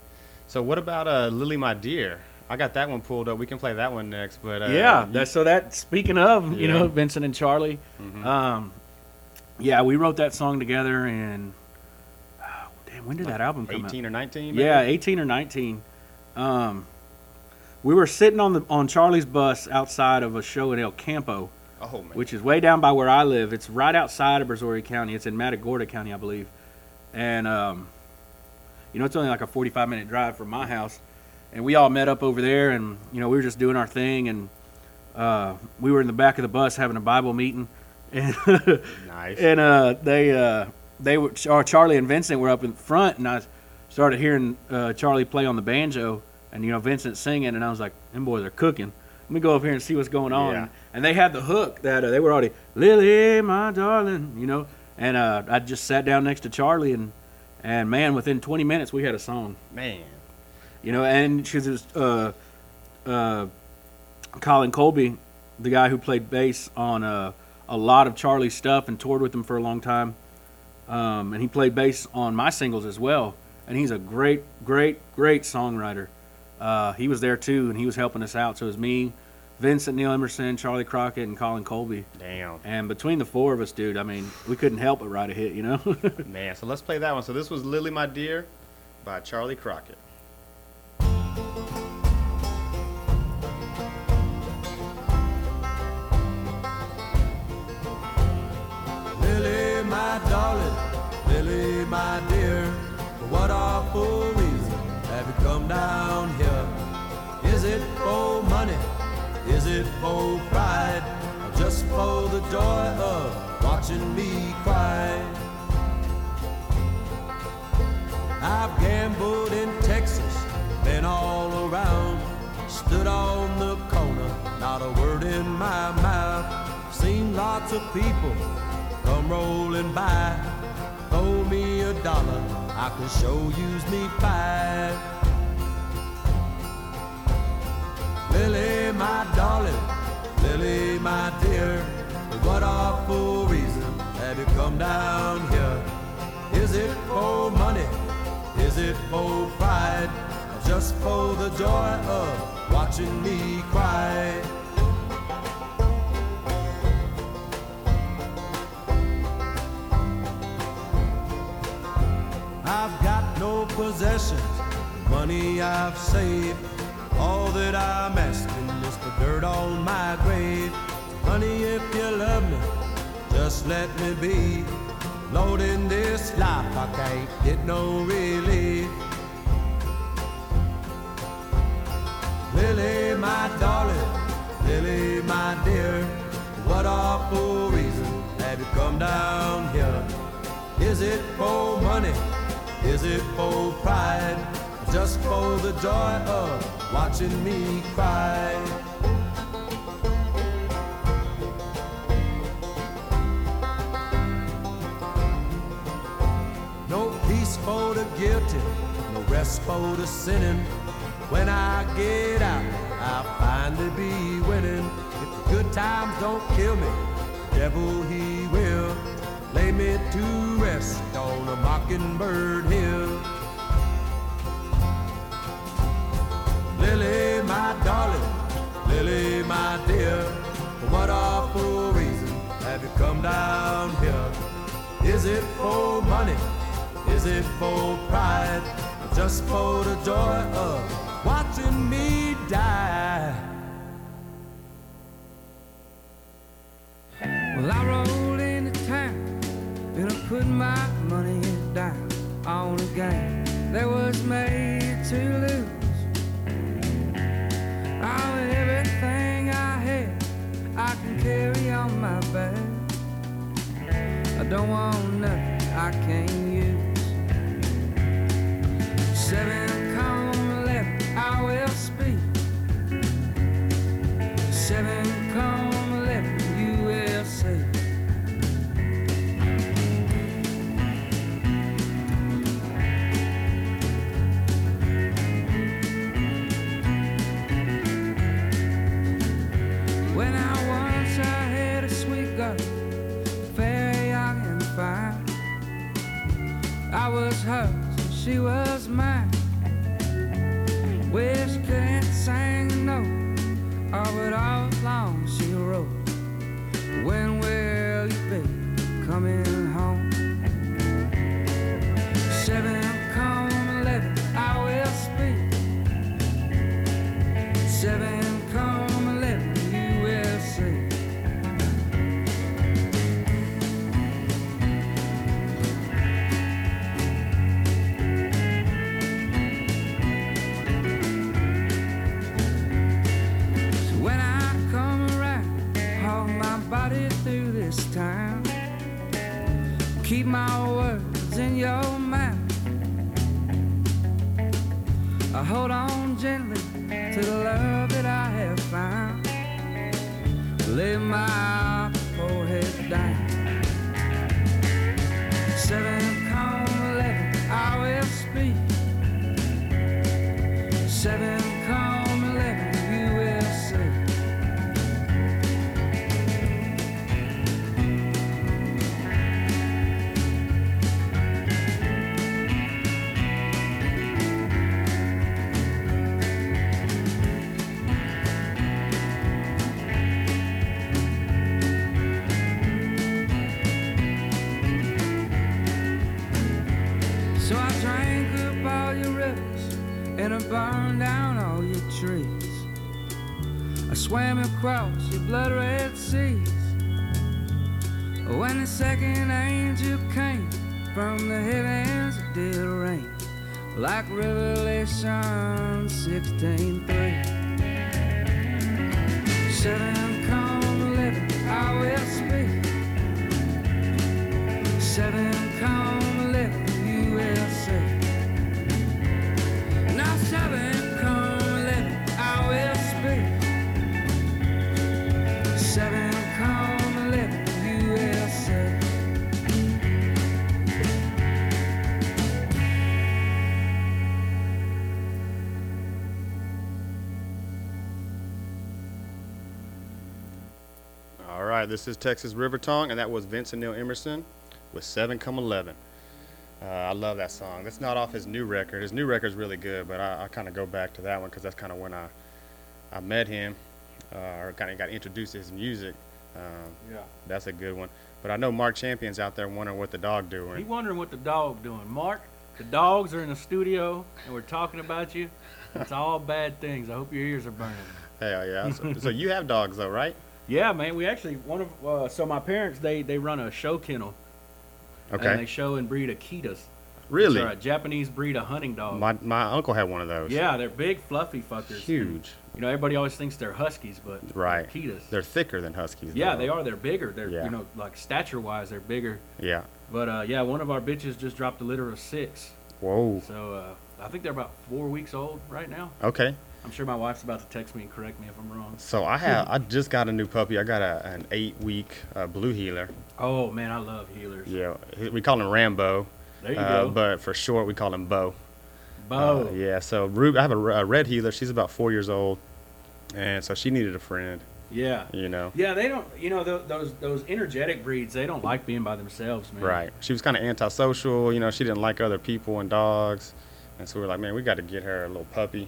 So what about uh, Lily, my dear? I got that one pulled up. We can play that one next. But uh, yeah. That's so that. Speaking of, you know, Vincent and Charley. Mm-hmm. Um, yeah, we wrote that song together and. Damn, when did that album come out? 18 or 19. Yeah, 18 or 19. Um, we were sitting on the on Charley's bus outside of a show in El Campo, Oh man. which is way down by where I live. It's right outside of Brazoria County. It's in Matagorda County, I believe. And um, you know, it's only like a 45 minute drive from my house. And we all met up over there, and you know, we were just doing our thing, and uh, we were in the back of the bus having a Bible meeting, and nice. and uh, they uh, they were Char- Charley and Vincent were up in front, and I started hearing uh, Charley play on the banjo, and you know Vincent singing, and I was like, "Them boys are cooking." Let me go up here and see what's going on. Yeah. And they had the hook that uh, they were already Lily, my darling, you know. And uh, I just sat down next to Charley, and and man, within 20 minutes we had a song, man. you know. And because it was uh, uh, Colin Colby, the guy who played bass on uh, a lot of Charley's stuff and toured with him for a long time. Um, and he played bass on my singles as well. And he's a great, great, great songwriter. Uh, he was there too, and he was helping us out. So it was me, Vincent Neil Emerson, Charley Crockett, and Colin Colby. Damn. And between the four of us, dude, I mean, we couldn't help but write a hit, you know? Man, so let's play that one. So this was Lily, My Dear by Charley Crockett. My darling, Lily, my dear, for what awful reason have you come down here? Is it for money? Is it for pride? Or just for the joy of watching me cry? I've gambled in Texas, been all around, stood on the corner, not a word in my mouth. Seen lots of people come rolling by. Owe me a dollar, I can show use me five. Lily, my darling, Lily, my dear, what awful reason have you come down here? Is it for money? Is it for pride? Or just for the joy of watching me cry? Possessions, the money I've saved. All that I'm asking is for dirt on my grave. Honey, if you love me, just let me be. Lord, in this life I can't get no relief. Lily, my darling, Lily, my dear, what awful reason have you come down here? Is it for money? Is it for pride? Just for the joy of watching me cry? No peace for the guilty, no rest for the sinning. When I get out, I'll finally be winning. If the good times don't kill me, the devil he will lay me to rest on a mockingbird hill. Lily, my darling, Lily, my dear, for what awful reason have you come down here? Is it for money? Is it for pride? Or just for the joy of watching me die? Well, I rolled put my money down on a game that was made to lose. All everything I had, I can carry on my back. I don't want nothing I can't use. Seven, come eleven, I will speak. Seven, I was hers, she was mine. She couldn't sing note, oh, but all along she wrote. When will you be coming home? Seven, time. Keep my words in your mouth. I hold on gently to the love that I have found. Lay my forehead down. Seven, come eleven, I will speak. Seven, swam across your blood red seas. When the second angel came from the heavens, it did rain like Revelation 16:3. Seven, come eleven, I will speak. This is Texas River Tonk, and that was Vincent Neil Emerson with 7 Come 11. Uh, I love that song. That's not off his new record. His new record's really good, but I, I kind of go back to that one because that's kind of when I, I met him uh, or kind of got introduced to his music. Um, Yeah. that's a good one. But I know Mark Champion's out there wondering what the dog He doing. wondering what the dog doing. Mark, the dogs are in the studio and we're talking about you. It's all bad things. I hope your ears are burning. Hell yeah. So, so you have dogs though, right? Yeah, man. We actually one of uh, so my parents they they run a show kennel Okay. and they show and breed Akitas. Really? They're a Japanese breed of hunting dog. My my uncle had one of those. yeah, they're big, fluffy fuckers. Huge. You know, everybody always thinks they're huskies, but Right. they're Akitas. They're thicker than huskies. yeah, though. they are. They're bigger. They're Yeah. you know like stature wise, they're bigger. Yeah. But uh, yeah, one of our bitches just dropped a litter of six. Whoa. So uh, I think they're about four weeks old right now. Okay. I'm sure my wife's about to text me and correct me if I'm wrong. So I have I just got a new puppy. I got a, an eight week uh, blue heeler. Oh man, I love heelers. Yeah, we call him Rambo, There you uh, go. but for short we call him Bo. Bo. Uh, yeah. So Ruby, I have a red heeler. She's about four years old, and so she needed a friend. yeah. You know. Yeah, they don't. You know, th- those those energetic breeds, they don't like being by themselves, man. Right. She was kind of antisocial. You know, she didn't like other people and dogs, and so we were like, man, we got to get her a little puppy,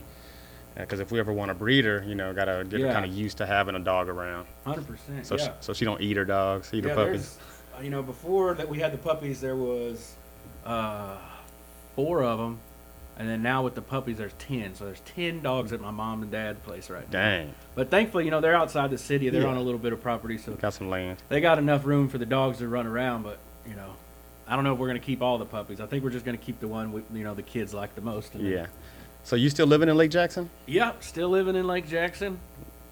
because if we ever want to breed her, you know, got to get her Yeah. kind of used to having a dog around, Hundred percent. so Yeah. she, so she don't eat her dogs, eat yeah, her puppies. you know, before that we had the puppies, there was uh, four of them, and then now with the puppies, there's ten. So there's ten dogs at my mom and dad's place right now. Dang, But thankfully, you know, they're outside the city. They're Yeah. on a little bit of property, so got some land. they got enough room for the dogs to run around. But you know, I don't know if we're gonna keep all the puppies. I think we're just gonna keep the one we, you know the kids like the most. and then- Yeah. So you still living in Lake Jackson? Yep. Still living in Lake Jackson.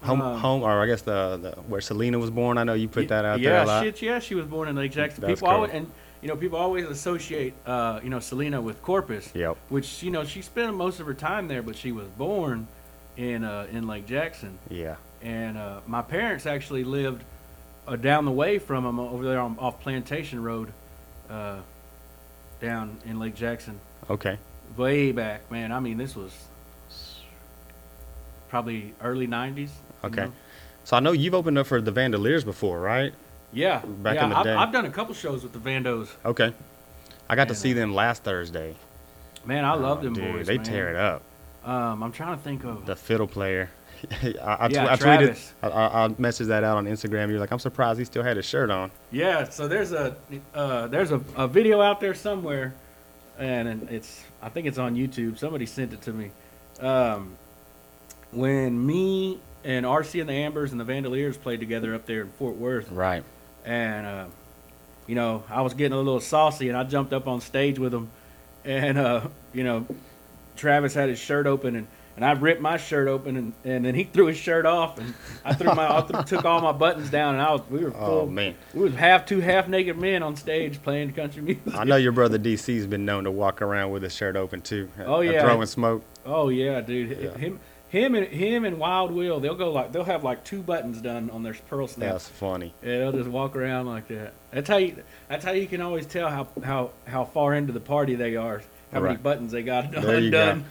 Home, Um, home, or I guess the, the where Selena was born. I know you put that out yeah, there a lot. shit, yeah, she was born in Lake Jackson. That's people cool. always and you know people always associate uh, you know Selena with Corpus, Yep. which you know she spent most of her time there, but she was born in uh, in Lake Jackson, Yeah. and uh, my parents actually lived uh, down the way from them over there on, off Plantation Road, uh, down in Lake Jackson, Okay. Way back. Man, I mean this was probably early '90s. you Okay. know? So I know you've opened up for the Vandaliers before, right? Yeah, Back yeah, in the I've, day. I've done a couple shows with the Vandos. Okay. I got to see uh, them last Thursday. Man, I love Oh, them dude, boys. They man. tear it up. Um, I'm trying to think of. The fiddle player. I, I, tw- Yeah, I tweeted. I, I, I messaged that out on Instagram. You're like, I'm surprised he still had his shirt on. Yeah, so there's a uh, there's a, a video out there somewhere, and it's I think it's on YouTube. Somebody sent it to me. Um, when me and RC and the Ambers and the Vandaliers played together up there in Fort Worth, Right. and uh, you know I was getting a little saucy, and I jumped up on stage with them, and uh, you know Travis had his shirt open, and, and I ripped my shirt open, and, and then he threw his shirt off, and I threw my I th- took all my buttons down, and I was we were oh, full. Oh man. We was half two half naked men on stage playing country music. I know your brother DC's been known to walk around with his shirt open too. Oh, yeah. Throwing smoke. Oh yeah, dude. Yeah. Him him and him and Wild Will, they'll go like they'll have like two buttons done on their pearl snaps. That's funny. Yeah, they'll just walk around like that. That's how you that's how you can always tell how how how far into the party they are. How many buttons they got There undone.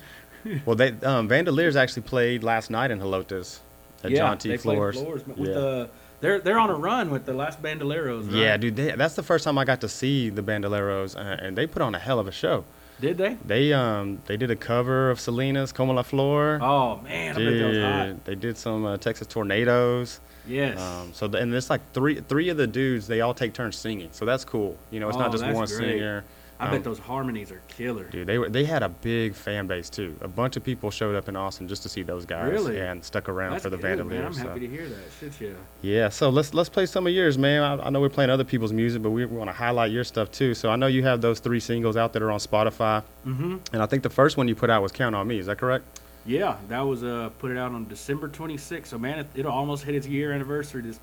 Well, they um, Vandaliers actually played last night in Helotes at yeah, John T. they Floore's. Floore's with yeah. the they're they're on a run with the last Bandoleros. Right? yeah, dude, they, that's the first time I got to see the Bandoleros, uh, and they put on a hell of a show. Did they? They um they did a cover of Selena's "Como la Flor." Oh man, I bet that was hot. They did some uh, Texas Tornadoes. Yes. Um, so the, and it's like three three of the dudes. They all take turns singing, so that's cool. You know, it's Oh, not just one great. singer. I um, bet those harmonies are killer. Dude, they were they had a big fan base too. A bunch of people showed up in Austin just to see those guys. Really? and stuck around That's for the Vandaliers. man. I'm so. happy to hear that. Shit, yeah. Yeah, so let's let's play some of yours, man. I, I know we're playing other people's music, but we want to highlight your stuff too. So I know you have those three singles out that are on Spotify, Mm-hmm. and I think the first one you put out was "Count on Me." Is that correct? Yeah, that was uh put it out on December 26th. So man, it, it'll almost hit its year anniversary this.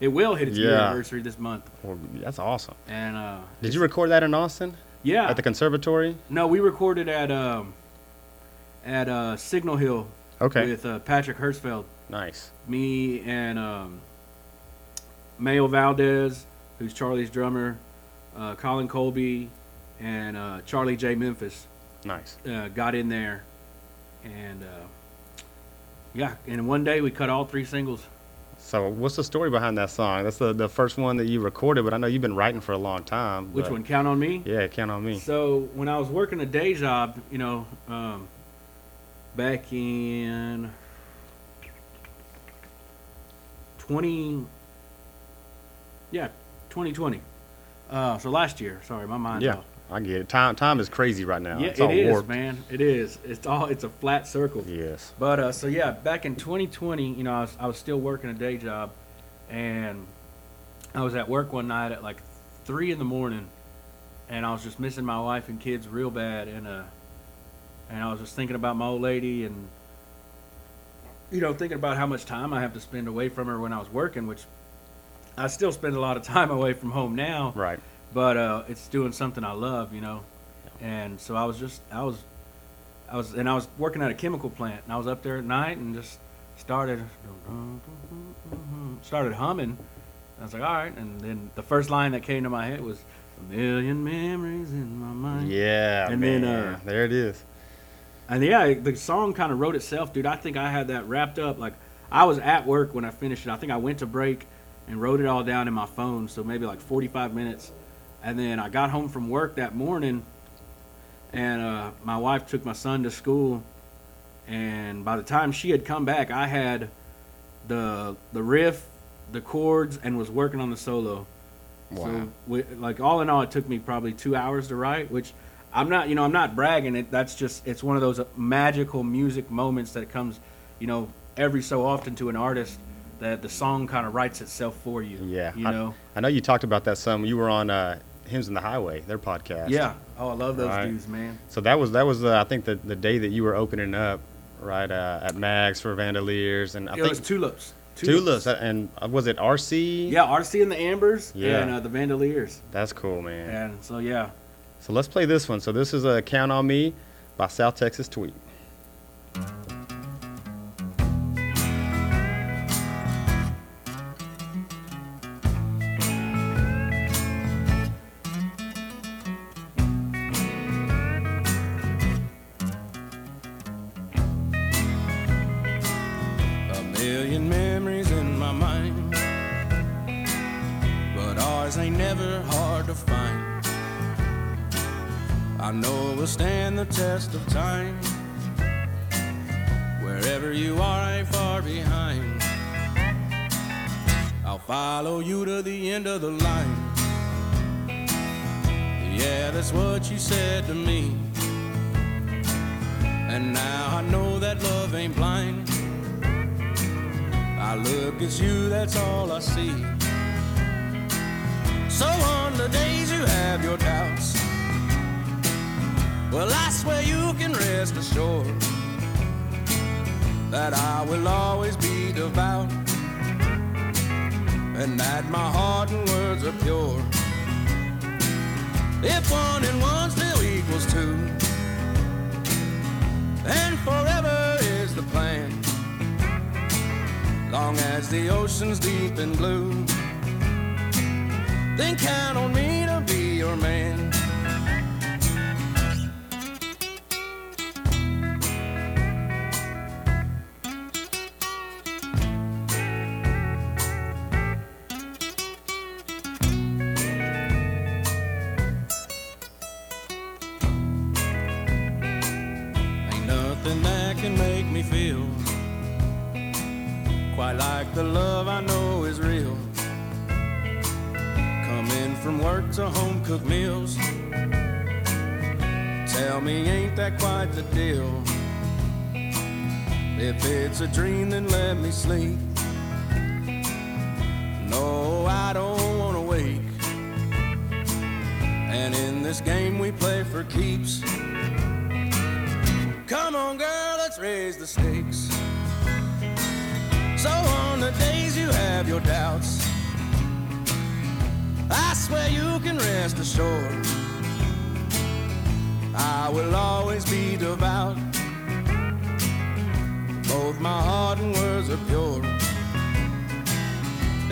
It will hit its year anniversary this month. Well, that's awesome. And uh, Did you record that in Austin Yeah. at the conservatory? no, we recorded at um at uh Signal Hill Okay, with uh, Patrick Hirschfeld, nice. me and um Mayo Valdez, who's Charley's drummer, uh, Colin Colby, and uh, Charlie J Memphis. Nice. uh, got in there, and uh, yeah, and one day we cut all three singles. So what's the story behind that song? That's the, the first one that you recorded, but I know you've been writing for a long time. Which but- one? Count on me. Yeah, count on me. So when I was working a day job, you know, um, back in twenty, yeah, twenty twenty. Uh, so last year. Sorry, my mind. Yeah. I get it. Time time is crazy right now. Yeah, it's it all is, man. It is. It's all. It's a flat circle. Yes. But uh, so yeah, back in 2020, you know, I was, I was still working a day job, and I was at work one night at like three in the morning, and I was just missing my wife and kids real bad, and uh, and I was just thinking about my old lady, and you know, thinking about how much time I have to spend away from her when I was working, which I still spend a lot of time away from home now Right. But uh, it's doing something I love, you know. And so I was just, I was, I was, and I was working at a chemical plant, and I was up there at night and just started, started humming. I was like, all right, and then the first line that came to my head was, "A million memories in my mind." Yeah. And then, man. uh, there it is. And yeah, the song kind of wrote itself, dude. I think I had that wrapped up. Like I was at work when I finished it. I think I went to break and wrote it all down in my phone, so maybe like 45 minutes. And then I got home from work that morning, and uh, my wife took my son to school. And by the time she had come back, I had the the riff, the chords, and was working on the solo. Wow. So, we, like all in all, it took me probably two hours to write, which I'm not, you know, I'm not bragging. It that's just it's one of those magical music moments that comes, you know, every so often to an artist that the song kind of writes itself for you. yeah. you I, know. I know you talked about that some. You were on uh, Hymns in the Highway, their podcast. Yeah. Oh, I love those Right. dudes, man. So that was that was uh, I think the the day that you were opening up, right uh, at Mags for Vandaliers, and I it think was tulips. Tulips, uh, and uh, was it RC? Yeah, RC and the Ambers. Yeah. And uh, the Vandaliers. That's cool, man. And so yeah. So let's play this one. So this is a Count on Me by South Texas Tweek.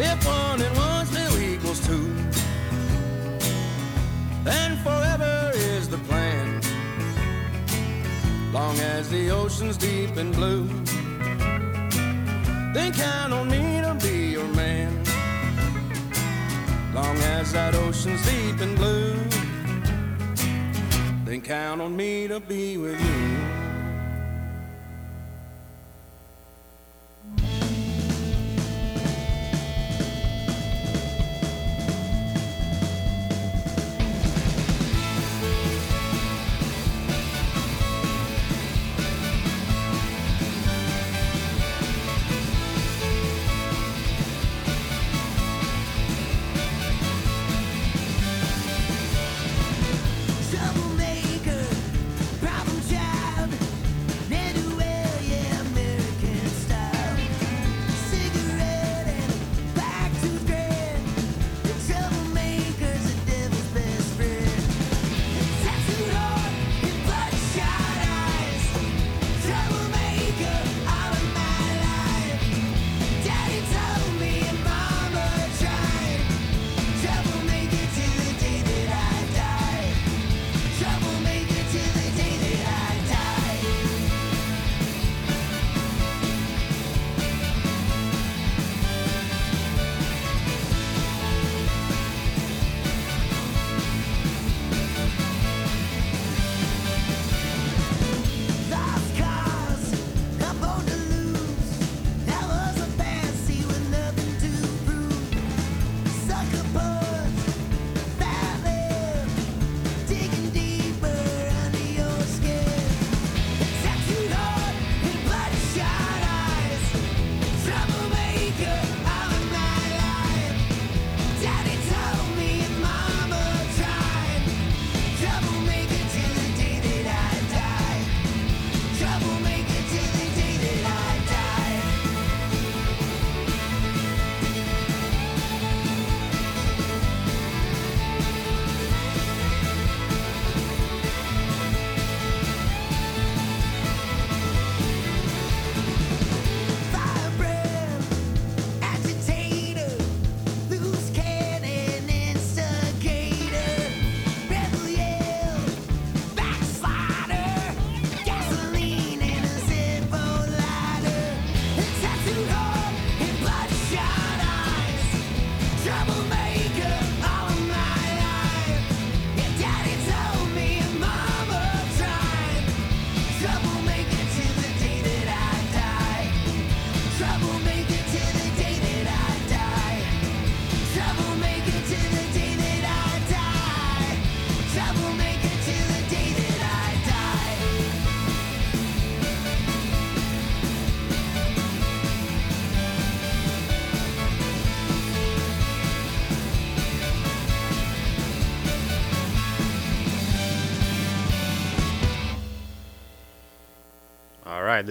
If one and one still equals two, then forever is the plan. Long as the ocean's deep and blue then count on me to be your man. Long as that ocean's deep and blue, then count on me to be with you.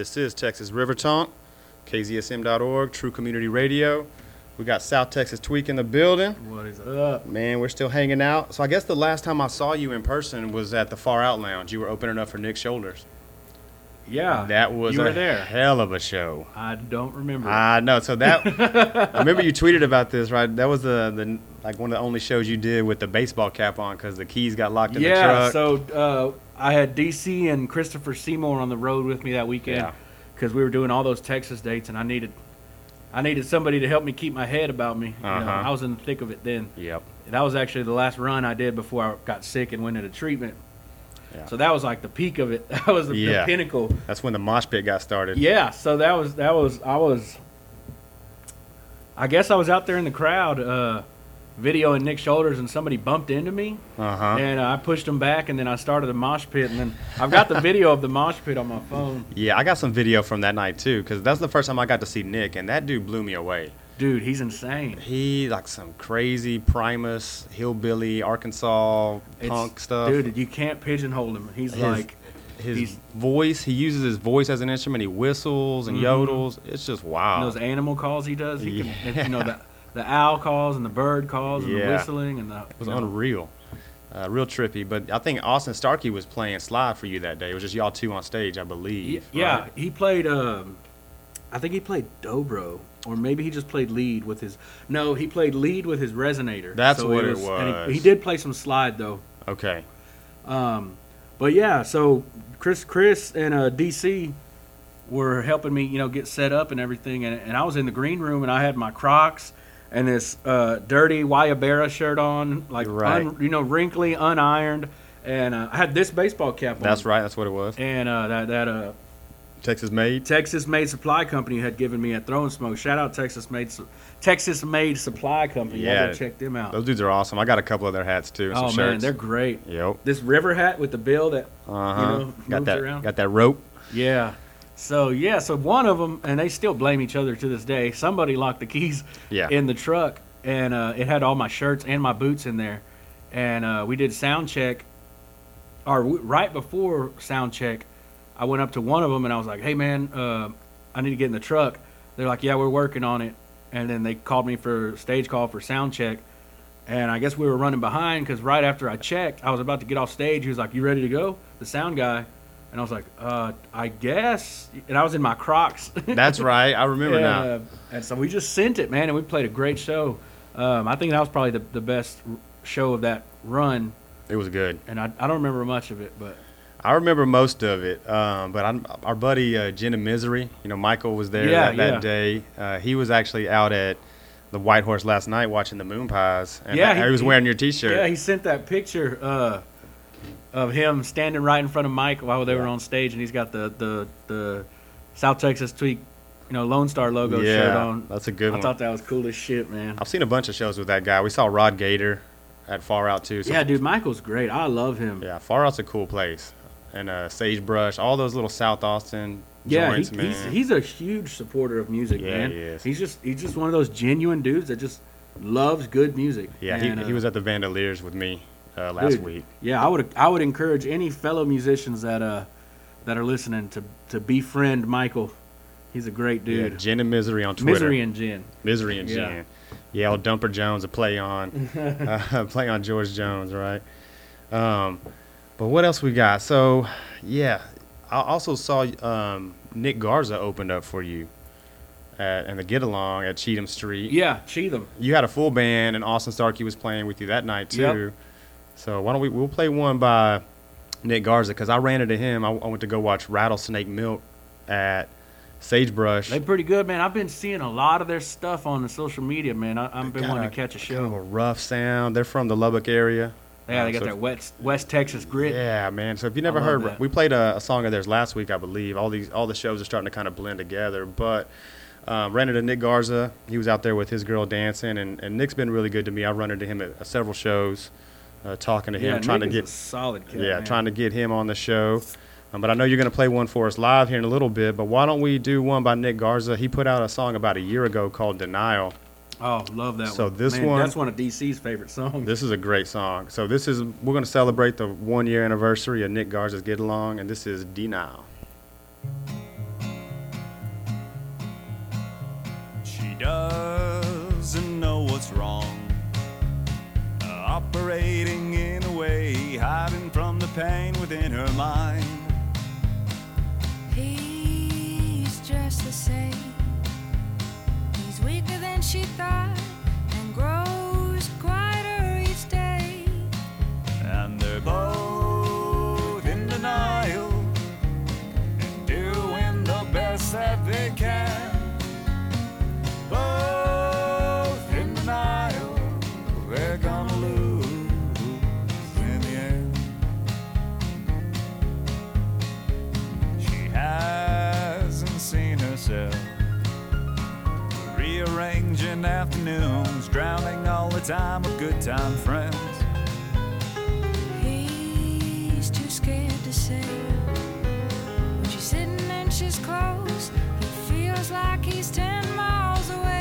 This is Texas River Tonk, KZSM.org, True Community Radio. We got South Texas Tweek in the building. What is up? Man, we're still hanging out. So I guess the last time I saw you in person was at the Far Out Lounge. You were opening up for Nick Shoulders. Yeah, That was you a there. hell of a show. I don't remember. I know. So that I remember you tweeted about this, right? That was the the like one of the only shows you did with the baseball cap on because the keys got locked in the truck. yeah, so uh, I had DC and Christopher Seymour on the road with me that weekend Yeah. because we were doing all those Texas dates, and I needed, I needed somebody to help me keep my head about me. You know, Uh-huh. I was in the thick of it then. yep. That was actually the last run I did before I got sick and went into treatment. Yeah. So that was like the peak of it. That was the, Yeah. the pinnacle. That's when the mosh pit got started. Yeah, so that was that was I was I guess I was out there in the crowd uh videoing Nick Shoulders and somebody bumped into me Uh huh. and uh, I pushed him back and then I started the mosh pit and then I've got the video of the mosh pit on my phone. Yeah, I got some video from that night too, because that's the first time I got to see Nick, and that dude blew me away. Dude, he's insane. He like some crazy Primus, hillbilly, Arkansas It's- punk stuff. Dude, you can't pigeonhole him. He's His- like his he's- voice, he uses his voice as an instrument. He whistles and Mhm. yodels. It's just wow. those animal calls he does. He Yeah. can, you know the the owl calls and the bird calls and the whistling and the It was know, unreal. Uh, real trippy. But I think Austin Starkey was playing slide for you that day. It was just y'all two on stage, I believe. Yeah, right? he played. Um, I think he played dobro, or maybe he just played lead with his. No, he played lead with his resonator. That's So what it and he- was. he, did play some slide though. Okay. Um, but yeah, so Chris, Chris, and uh, DC were helping me, you know, get set up and everything, and, and I was in the green room and I had my Crocs and this uh, dirty Guayabera shirt on, like Right. un, you know, wrinkly, unironed, and uh, I had this baseball cap on. That's right. That's what it was. And uh, that that uh, Texas made. Texas Made Supply Company had given me a throwing smoke. Shout out Texas Made Texas Made Supply Company. Yeah, check them out. Those dudes are awesome. I got a couple of their hats too. Oh some man, shirts. they're great. Yep. This river hat with the bill that Uh huh. know, got moves that. around. Got that rope. yeah. So yeah, so one of them, and they still blame each other to this day. Somebody locked the keys Yeah. in the truck, and uh, it had all my shirts and my boots in there. And uh, we did sound check, or right before sound check, I went up to one of them and I was like, "Hey man, uh, I need to get in the truck." They're like, "Yeah, we're working on it." And then they called me for stage call for sound check, and I guess we were running behind because right after I checked, I was about to get off stage. He was like, "You ready to go?" The sound guy, and I was like, "Uh, I guess." And I was in my Crocs. That's right. I remember and, now. uh, and so we just sent it, man, and we played a great show. Um, I think that was probably the, the best show of that run, It was good. and I, I don't remember much of it, but I remember most of it, um, but I'm, our buddy uh, Jen of Misery, you know, Michael was there Yeah, that, that yeah. day. Uh, he was actually out at the White Horse last night watching the Moon Pies. And Yeah, he, he- was wearing your T-shirt. yeah, he sent that picture uh, of him standing right in front of Mike while they were on stage, and he's got the the, the South Texas Tweek, you know, Lone Star logo yeah, shirt on. that's a good I one. I thought that was cool as shit, man. I've seen a bunch of shows with that guy. We saw Rod Gator at Far Out too. So Yeah, dude, Michael's great. I love him. Yeah, Far Out's a cool place, and uh, Sagebrush, all those little South Austin Yeah, joints, he, he's he's a huge supporter of music, Yeah, man. he is. He's just he's just one of those genuine dudes that just loves good music. yeah, And, he, he uh, was at the Vandaliers with me uh, last dude, week. Yeah, I would I would encourage any fellow musicians that uh that are listening to to befriend Michael. He's a great dude. Yeah. Jen and Misery on Twitter. Misery and Gin. Misery and Yeah. Jen. Yeah, old Dumper Jones, a play on, uh, play on George Jones, right? Um, but what else we got? So, yeah, I also saw um, Nick Garza opened up for you at and the Get Along at Cheatham Street. Yeah, Cheatham. You had a full band, and Austin Starkey was playing with you that night too. Yep. So why don't we? We'll play one by Nick Garza because I ran into him. I, I went to go watch Rattlesnake Milk at Sagebrush. They're pretty good, man. I've been seeing a lot of their stuff on the social media, man. I, I've been wanting to catch a show. kind of a rough sound. They're from the Lubbock area. Yeah, they Uh, got so that West West Texas grit. Yeah, man. So if you never heard, that. we played a, a song of theirs last week, I believe. All these, all the shows are starting to kind of blend together. But um, ran into Nick Garza. He was out there with his girl dancing, and, and Nick's been really good to me. I run into him at, at several shows, uh, talking to him, Yeah, trying Nick to get a solid kid. yeah, man. trying to get him on the show. Um, but I know you're going to play one for us live here in a little bit. But why don't we do one by Nick Garza? He put out a song about a year ago called "Denial." Oh, love that So one. this Man, one- That's one of DC's favorite songs. This is a great song. So this is we're going to celebrate the one year anniversary of Nick Garza's Get Along, and this is Denial. She doesn't know what's wrong. Uh, operating in a way, hiding from the pain within her mind. He's just the same. Weaker than she thought and grows quieter each day. And they're both in denial and doing the best that they can. Both Rearranging afternoons, drowning all the time with good time friends. He's too scared to say. When she's sitting and she's close, he feels like he's ten miles away.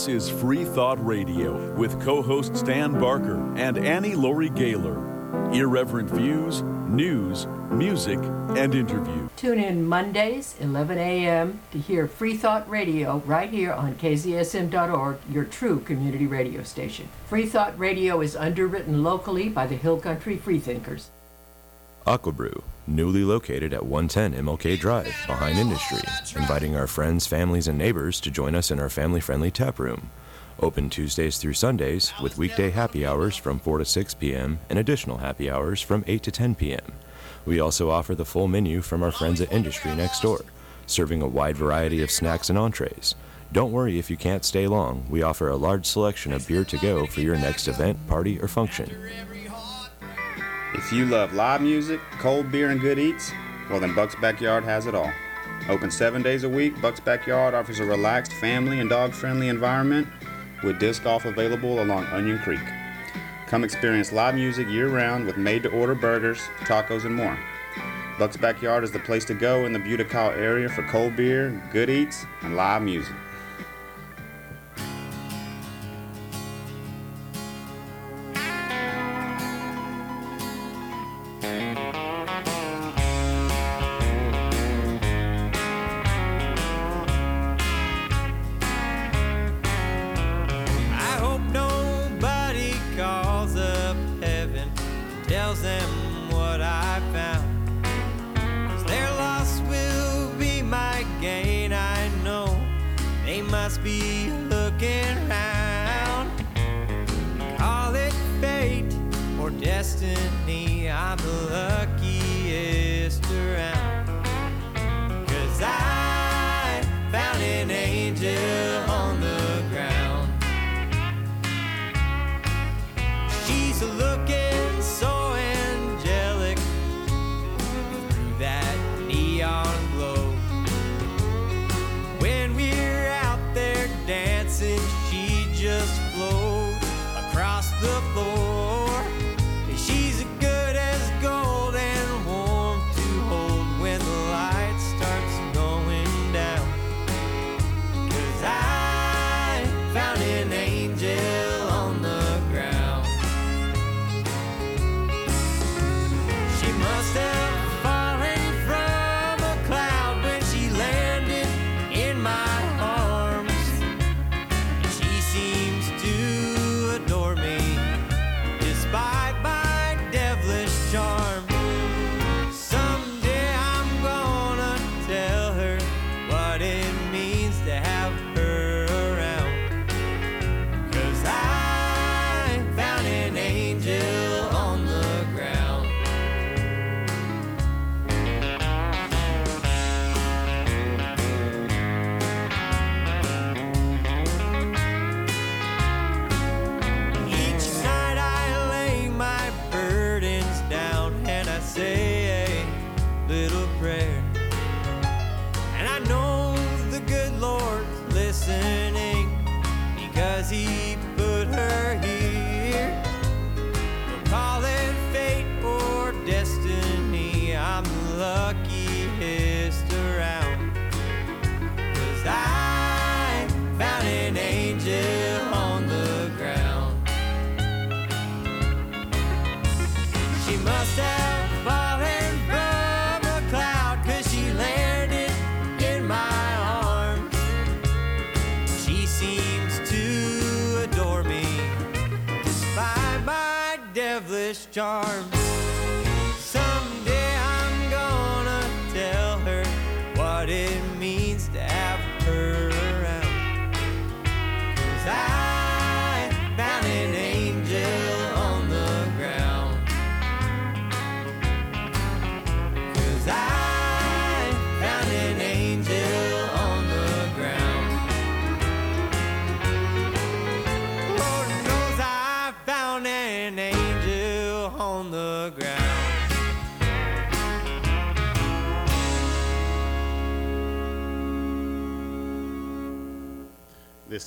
This is Free Thought Radio with co host Dan Barker and Annie Laurie Gaylor. Irreverent views, news, music, and interview. Tune in Mondays, 11 a.m. to hear Free Thought Radio right here on KZSM.org, your true community radio station. Free Thought Radio is underwritten locally by the Hill Country Freethinkers. Aquabrew, newly located at 110 MLK Drive, behind Industry, inviting our friends, families, and neighbors to join us in our family friendly tap room. Open Tuesdays through Sundays with weekday happy hours from 4 to 6 p.m. and additional happy hours from 8 to 10 p.m. We also offer the full menu from our friends at Industry next door, serving a wide variety of snacks and entrees. Don't worry if you can't stay long. We offer a large selection of beer to go for your next event, party, or function. If you love live music, cold beer, and good eats, well then Buck's Backyard has it all. Open seven days a week, Buck's Backyard offers a relaxed family and dog friendly environment with disc golf available along Onion Creek. Come experience live music year round with made to order burgers, tacos, and more. Buck's Backyard is the place to go in the Buda-Kyle area for cold beer, good eats, and live music.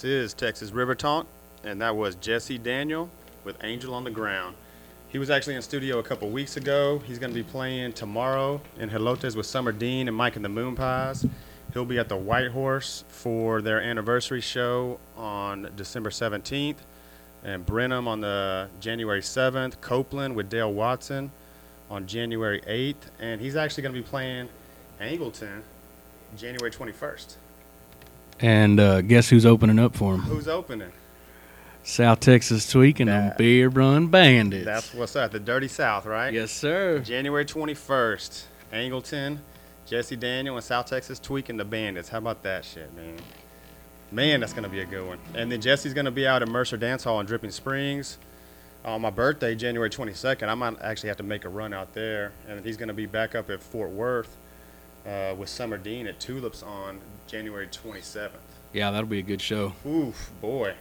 This is Texas River Tonk, and that was Jesse Daniel with Angel on the Ground. He was actually in studio a couple weeks ago. He's going to be playing tomorrow in Helotes with Summer Dean and Mike and the Moon Pies. He'll be at the White Horse for their anniversary show on December 17th, and Brenham on the January 7th, Coupland with Dale Watson on January 8th, and he's actually going to be playing Angleton January 21st. And uh, guess who's opening up for him? Who's opening? South Texas Tweaking and That- Beer Run Bandits. That's what's up. The Dirty South, right? yes, sir. January 21st, Angleton, Jesse Daniel, and South Texas Tweek and the bandits. How about that shit, man? Man, that's going to be a good one. And then Jesse's going to be out at Mercer Dance Hall in Dripping Springs on my birthday, January 22nd. I might actually have to make a run out there. And he's going to be back up at Fort Worth uh, with Summer Dean at Tulips on January 27th. Yeah, that'll be a good show. Oof, boy.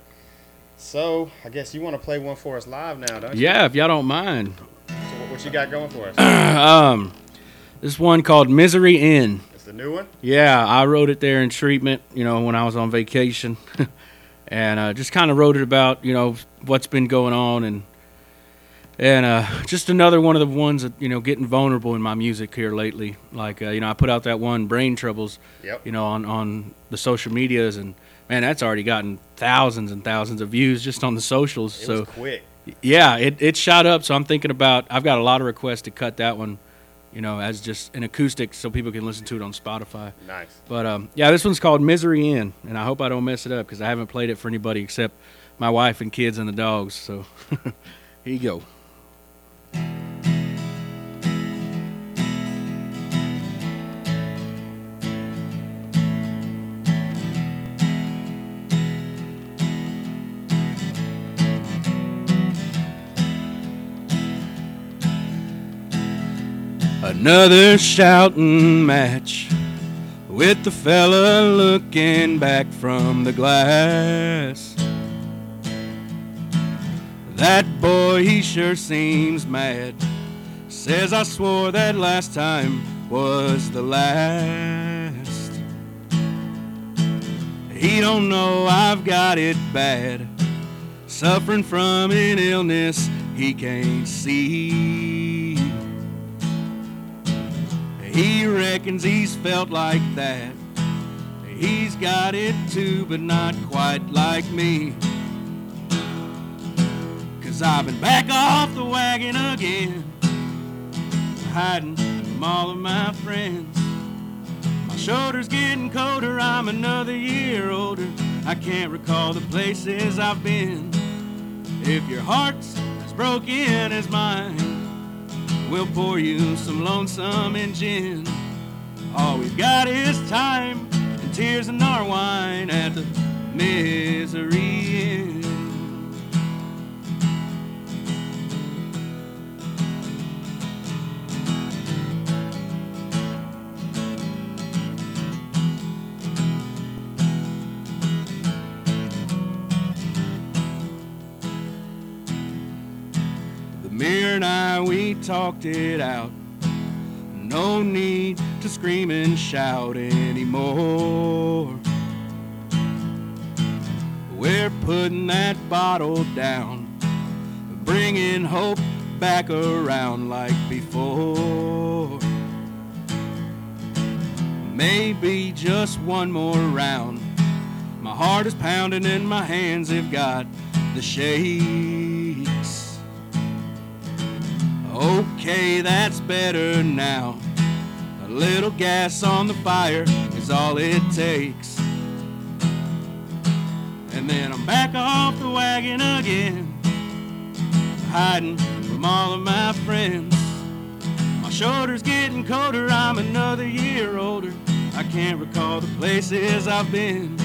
So, I guess you want to play one for us live now, don't you? Yeah, if y'all don't mind. So what, what you got going for us? um, this one called Misery Inn. It's the new one? Yeah, I wrote it there in treatment, you know, when I was on vacation. and uh, just kind of wrote it about, you know, what's been going on and and uh, just another one of the ones that, you know, getting vulnerable in my music here lately. Like, uh, you know, I put out that one, Brain Troubles, Yep. you know, on, on the social medias. And, man, that's already gotten thousands and thousands of views just on the socials. It so, was quick. yeah, it, it shot up. So I'm thinking about, I've got a lot of requests to cut that one, you know, as just an acoustic so people can listen to it on Spotify. Nice. But um, yeah, this one's called Misery In," and I hope I don't mess it up because I haven't played it for anybody except my wife and kids and the dogs. So here you go. Another shouting match with the fella looking back from the glass. That boy, he sure seems mad. Says I swore that last time was the last. He don't know I've got it bad. Suffering from an illness he can't see. He reckons he's felt like that. He's got it too, but not quite like me. I've been back off the wagon again, hiding from all of my friends. My shoulder's getting colder, I'm another year older. I can't recall the places I've been. If your heart's as broken as mine, we'll pour you some lonesome and gin. All we've got is time and tears and our wine at the misery Inn. Mirror and I, we talked it out. No need to scream and shout anymore. We're putting that bottle down, bringing hope back around like before. Maybe just one more round. My heart is pounding and my hands have got the shakes. Okay, that's better now. A little gas on the fire is all it takes. And then I'm back off the wagon again, hiding from all of my friends. My shoulder's getting colder, I'm another year older. I can't recall the places I've been.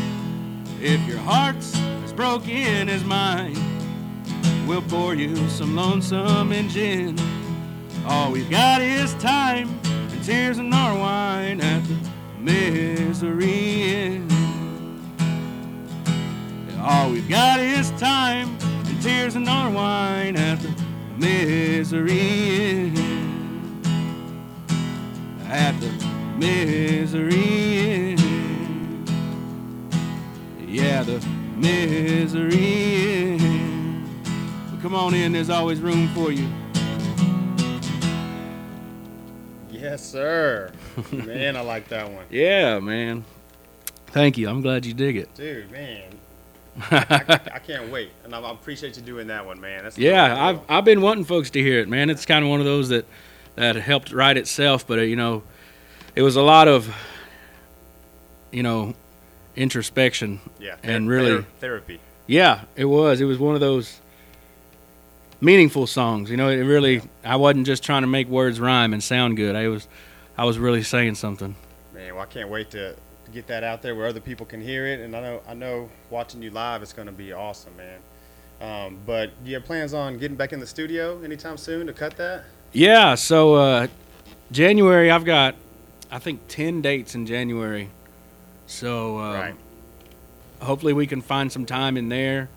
If your heart's as broken as mine, we'll pour you some lonesome and gin. All we've got is time and tears and our wine at the misery Inn. All we've got is time and tears and our wine at the misery Inn. At the misery Inn. Yeah, the misery Inn. But come on in, there's always room for you. Yes, sir. man, I like that one. Yeah, man. Thank you. I'm glad you dig it. Dude, man. I, I can't wait. And I, I appreciate you doing that one, man. That's Yeah, I've. I've been wanting folks to hear it, man. It's kind of one of those that that helped write itself, but uh, you know, it was a lot of you know introspection yeah, and really ther- therapy. Yeah, it was. It was one of those meaningful songs. You know, it really. I wasn't just trying to make words rhyme and sound good. I was, I was really saying something. Man, well, I can't wait to, get that out there where other people can hear it. And I know, I know, watching you live, is going to be awesome, man. Um, but do you have plans on getting back in the studio anytime soon to cut that? Yeah. So uh, January, I've got, I think ten dates in January. So um, Right. hopefully we can find some time in there.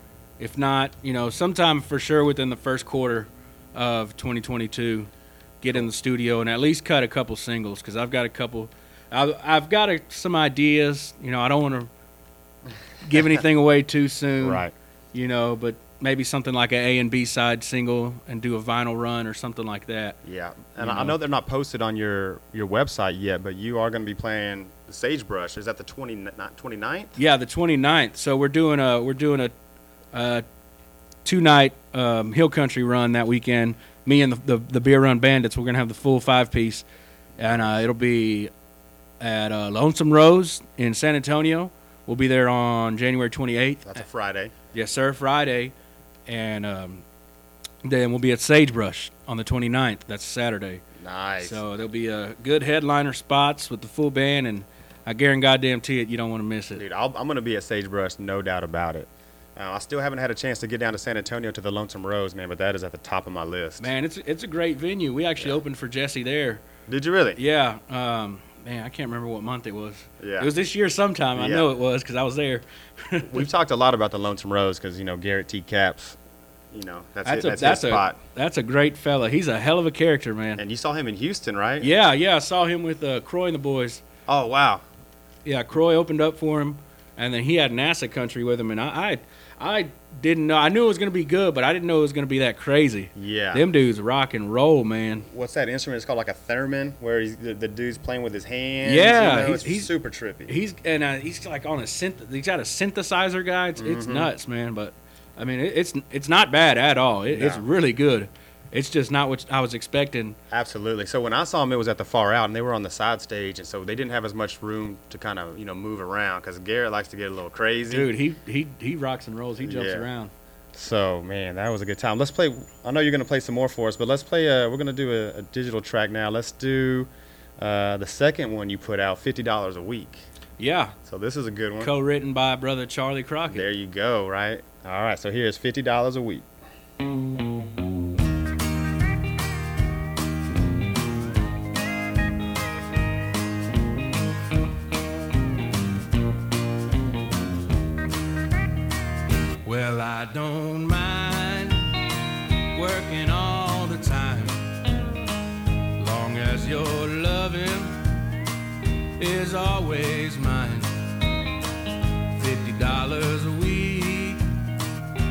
If not, you know, sometime for sure within the first quarter of 2022, get in the studio and at least cut a couple singles because I've got a couple. I've, I've got a, some ideas. You know, I don't want to give anything away too soon. Right. You know, but maybe something like an A and B side single and do a vinyl run or something like that. Yeah, and You I know. know they're not posted on your your website yet, but you are going to be playing the Sagebrush. Is that the 20, not 29th? Yeah, the 29th. So we're doing a we're doing a, a two night um, hill country run that weekend. Me and the, the the beer run bandits. We're gonna have the full five piece, and uh, it'll be at uh, Lonesome Rose in San Antonio. We'll be there on January 28th. That's a Friday. Yes, sir. Friday, and um, then we'll be at Sagebrush on the 29th. That's Saturday. Nice. So there'll be a good headliner spots with the full band, and I guarantee goddamn to it, you don't want to miss it. Dude, I'll, I'm going to be at Sagebrush, no doubt about it. Uh, I still haven't had a chance to get down to San Antonio to the Lonesome Rose, man, but that is at the top of my list. Man, it's it's a great venue. We actually opened for Jesse there Did you really? Yeah. Um, man, I can't remember what month it was. Yeah. It was this year sometime. I Yeah. know it was because I was there. We've talked a lot about the Lonesome Rose because you know Garrett T. Capps. You know that's That's it, a that's, that's his a spot. that's a great fella. He's a hell of a character, man. And you saw him in Houston, right? Yeah, yeah. I saw him with uh, Croy and the boys. Oh wow. Yeah, Croy opened up for him, and then he had NASA Country with him, and I, I, I didn't know. I knew it was gonna be good, but I didn't know it was gonna be that crazy. Yeah. Them dudes rock and roll, man. What's that instrument? It's called like a theremin, where he's, the, the dude's playing with his hands. Yeah, you know? he's- it's he's- super trippy. He's and uh, he's like on a synth. He's got a synthesizer guy. It's, it's Mhm. nuts, man. But I mean, it, it's it's not bad at all. It, It's really good. It's just not what I was expecting. Absolutely. So when I saw him, it was at the far out, and they were on the side stage, and so they didn't have as much room to kind of you know move around because Garrett likes to get a little crazy. Dude, he he he rocks and rolls. He jumps Yeah. around. So man, that was a good time. Let's play. I know you're gonna play some more for us, but let's play. Uh, we're gonna do a, a digital track now. Let's do uh, the second one you put out, fifty dollars a week. Yeah, So this is a good one. co-written by brother Charley Crockett. There you go. Right. All right. So here's fifty dollars a week. Well, I don't mind working all the time, long as your loving is always mine. Fifty dollars a week,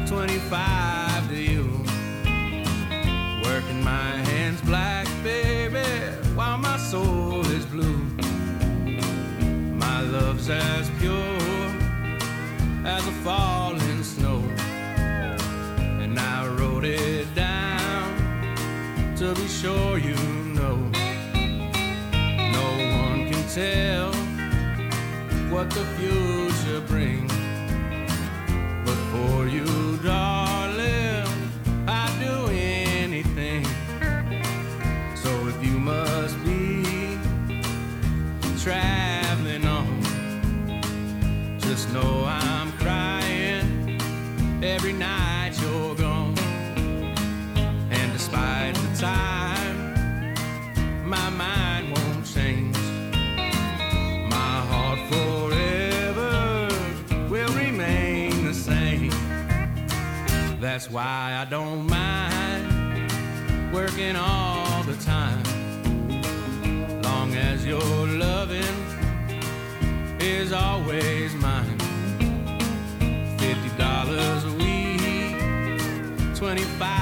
twenty-five to you. Working my hands black, baby, while my soul is blue. My love's as pure as a falling I wrote it down to be sure you know. No one can tell what the future brings. But for you, darling, I'd do anything. So if you must be traveling on. Just know I'm time, my mind won't change. My heart forever will remain the same. That's why I don't mind working all the time. Long as your loving is always mine. Fifty dollars a week, twenty-five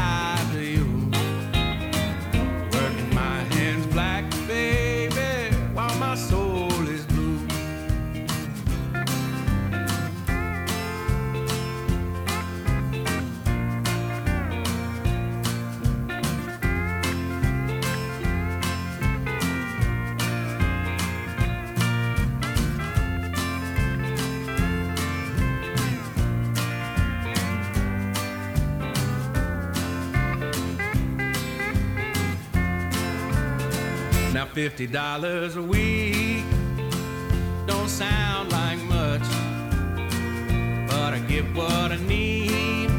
fifty dollars a week don't sound like much, but I get what I need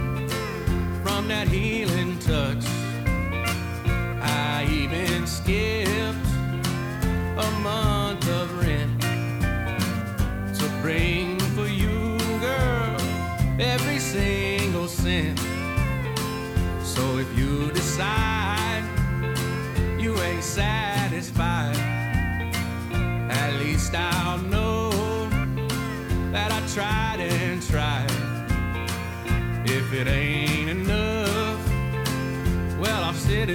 from that healing touch. I even skipped a month of rent to bring for you, girl, every single cent. So if you decide you ain't satisfied, at least I'll know that I tried and tried. If it ain't enough, well, I'll sit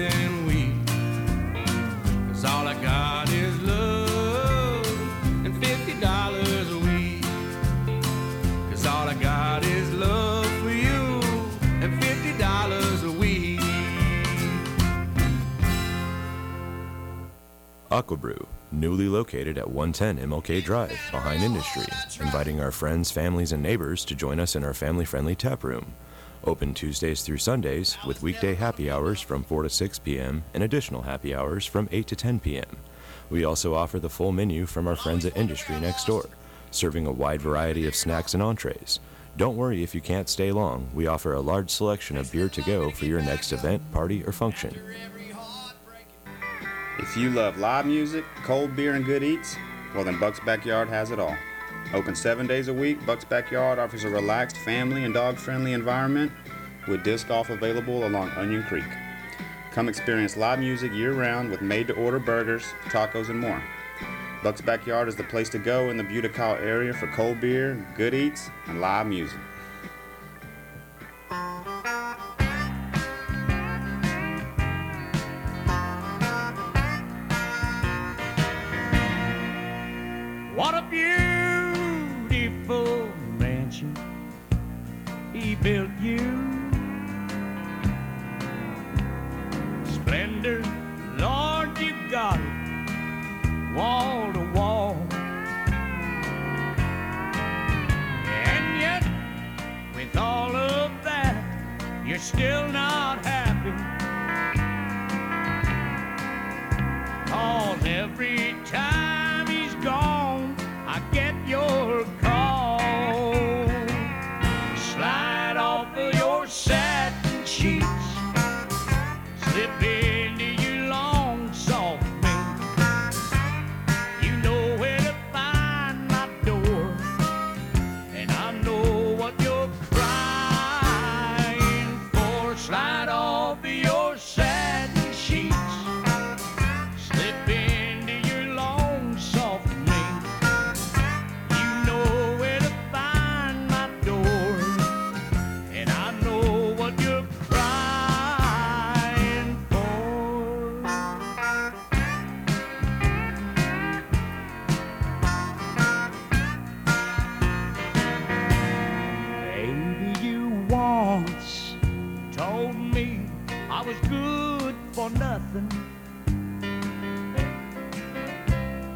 Aquabrew, newly located at 110 MLK Drive, behind Industry, inviting our friends, families, and neighbors to join us in our family friendly tap room. Open Tuesdays through Sundays with weekday happy hours from 4 to 6 p.m. and additional happy hours from 8 to 10 p.m. We also offer the full menu from our friends at Industry next door, serving a wide variety of snacks and entrees. Don't worry if you can't stay long. We offer a large selection of beer to go for your next event, party, or function. If you love live music, cold beer, and good eats, well then Buck's Backyard has it all. Open seven days a week, Buck's Backyard offers a relaxed family and dog friendly environment with disc golf available along Onion Creek. Come experience live music year round with made to order burgers, tacos, and more. Buck's Backyard is the place to go in the Buda-Kyle area for cold beer, good eats, and live music. What a beautiful mansion he built you. Splendor, Lord, you got it, wall to wall. And yet, with all of that, you're still not happy. Cause every time nothing.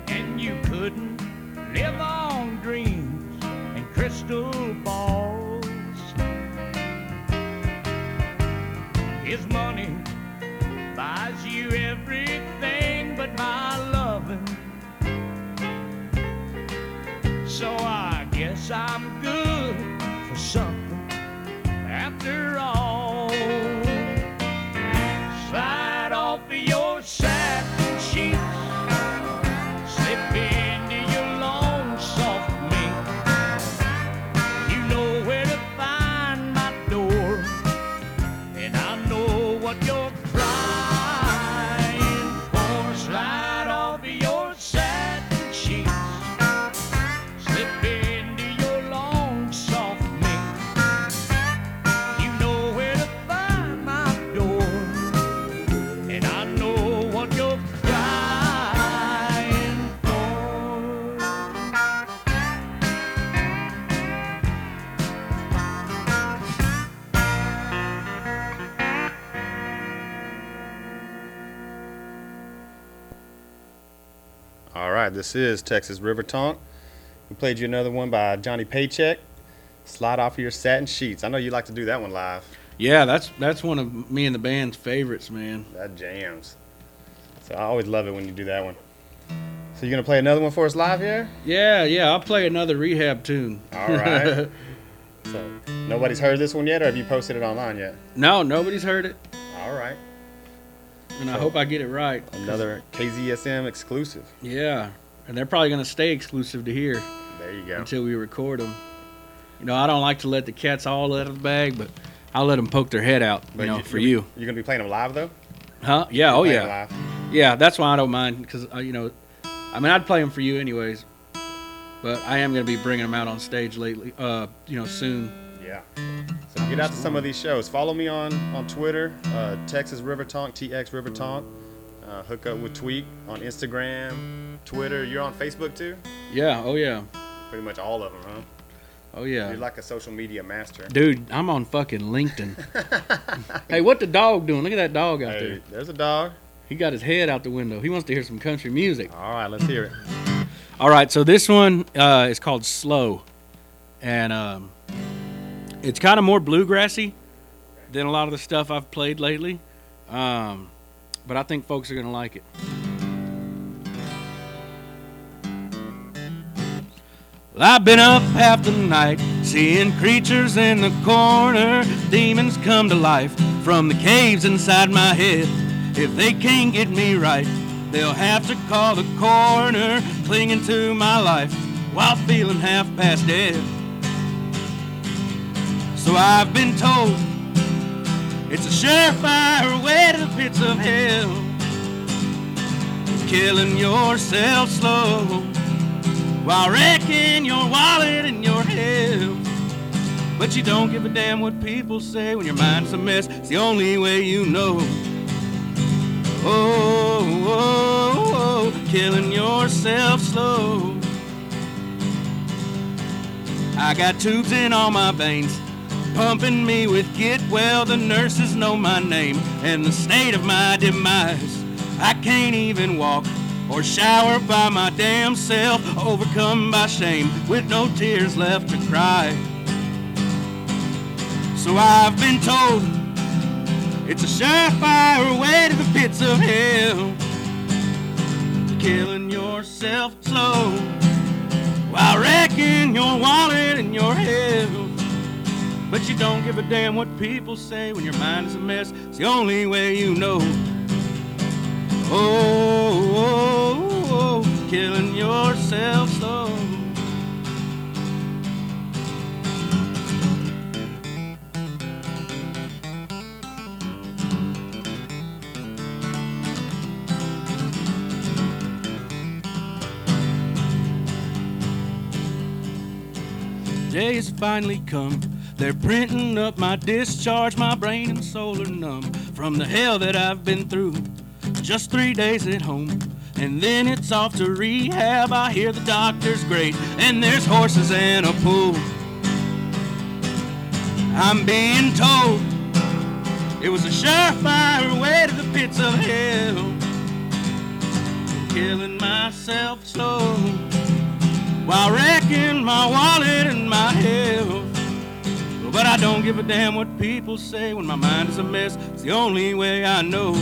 And you couldn't live on dreams and crystal balls. His money buys you everything but my loving. So I guess I'm this is Texas River Tonk. We played you another one by Johnny Paycheck. Slide off of your satin sheets. I know you like to do that one live. Yeah, that's that's one of me and the band's favorites, man. That jams. So I always love it when you do that one. So you gonna play another one for us live here? Yeah, yeah, I'll play another rehab tune. All right. so nobody's heard this one yet, or have you posted it online yet? no, nobody's heard it, All right. and I hope I get it right. Another KZSM exclusive. Yeah, and they're probably gonna stay exclusive to here There you go. until we record them. You know, I don't like to let the cats all out of the bag, but I'll let them poke their head out. You But know, you- for you're- you, You're gonna be playing them live though. huh? Yeah. Oh yeah. Live. Yeah, that's why I don't mind because uh, you know, I mean, I'd play them for you anyways, but I am gonna be bringing them out on stage lately. Uh, you know, soon. Yeah. So get out to some of these shows. Follow me on on Twitter, uh, Texas River Tonk, TX River Tonk. Uh, hook up with Tweek on Instagram, Twitter. You're on Facebook too. Yeah. Oh yeah. Pretty much all of them, huh? Oh yeah. You're like a social media master. Dude, I'm on fucking LinkedIn. hey, what the dog doing? Look at that dog out Hey, there. there's a dog. He got his head out the window. He wants to hear some country music. All right, let's hear it. All right, so this one uh, is called Slow, and um, it's kind of more bluegrassy than a lot of the stuff I've played lately. Um, but I think folks are gonna like it. Well, I've been up half the night, seeing creatures in the corner. Demons come to life from the caves inside my head. If they can't get me right, They'll have to call the coroner, clinging to my life while feeling half past dead. So I've been told it's a surefire way to the pits of hell. Killing yourself slow while wrecking your wallet and your health. But you don't give a damn what people say when your mind's a mess. It's the only way you know. Oh, oh, oh, killing yourself slow. I got tubes in all my veins, pumping me with get well. The nurses know my name and the state of my demise. I can't even walk or shower by my damn self, overcome by shame with no tears left to cry. So I've been told it's a surefire way to the pits of hell. Killing yourself slow while wrecking your wallet and your health. But you don't give a damn what people say when your mind is a mess. It's the only way you know. Oh, oh, oh, oh, killing yourself slow. Day has finally come. They're printing up my discharge. My brain and soul are numb from the hell that I've been through. Just three days at home, and then it's off to rehab. I hear the doctor's great, and there's horses and a pool. I'm being told it was a surefire way to the pits of hell. Killing myself slow while wrecking my wallet and my health. But I don't give a damn what people say when my mind is a mess. It's the only way I know.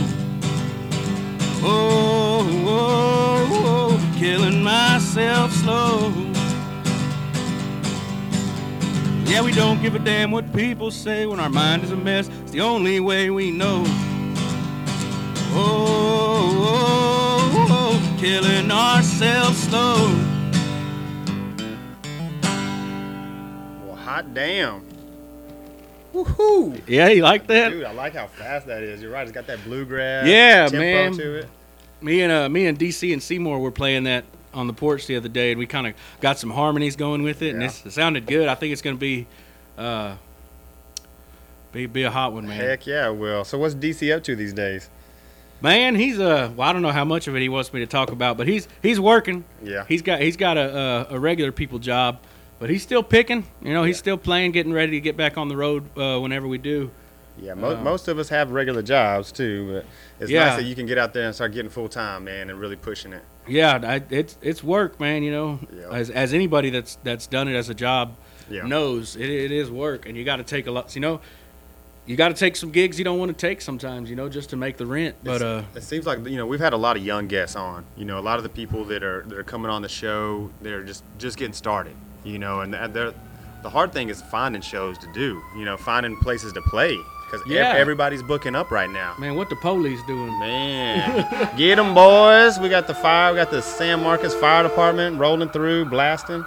Oh, oh, oh, killing myself slow. Yeah, we don't give a damn what people say when our mind is a mess. It's the only way we know. Oh, oh, oh, killing ourselves slow. Well, hot damn. Woohoo! Yeah, you like that? Dude, I like how fast that is. You're right. It's got that bluegrass Yeah, tempo man. to it. Me and uh, me and DC and Seymour were playing that on the porch the other day, and we kind of got some harmonies going with it, and Yeah. it's, it sounded good. I think it's gonna be, uh, be be a hot one, man. Heck yeah, it will. So what's DC up to these days? Man, he's uh, well, I don't know how much of it he wants me to talk about, but he's he's working. Yeah. He's got he's got a a, a regular people job, but he's still picking. You know, he's Yeah. still playing, getting ready to get back on the road uh, whenever we do. Yeah, mo- Um, most of us have regular jobs too, but it's Yeah. nice that you can get out there and start getting full time, man, and really pushing it. Yeah, I, it's it's work, man. You know, Yeah. as as anybody that's that's done it as a job Yeah. knows, it, it is work, and you got to take a lot. You know, you got to take some gigs you don't want to take sometimes. You know, just to make the rent. But uh, it seems like you know we've had a lot of young guests on. You know, a lot of the people that are that are coming on the show, they're just just getting started. You know, and they're the hard thing is finding shows to do. You know, finding places to play because Yeah. everybody's booking up right now. man, what the police doing? Man, get them boys! We got the fire. We got the San Marcos Fire Department rolling through, blasting.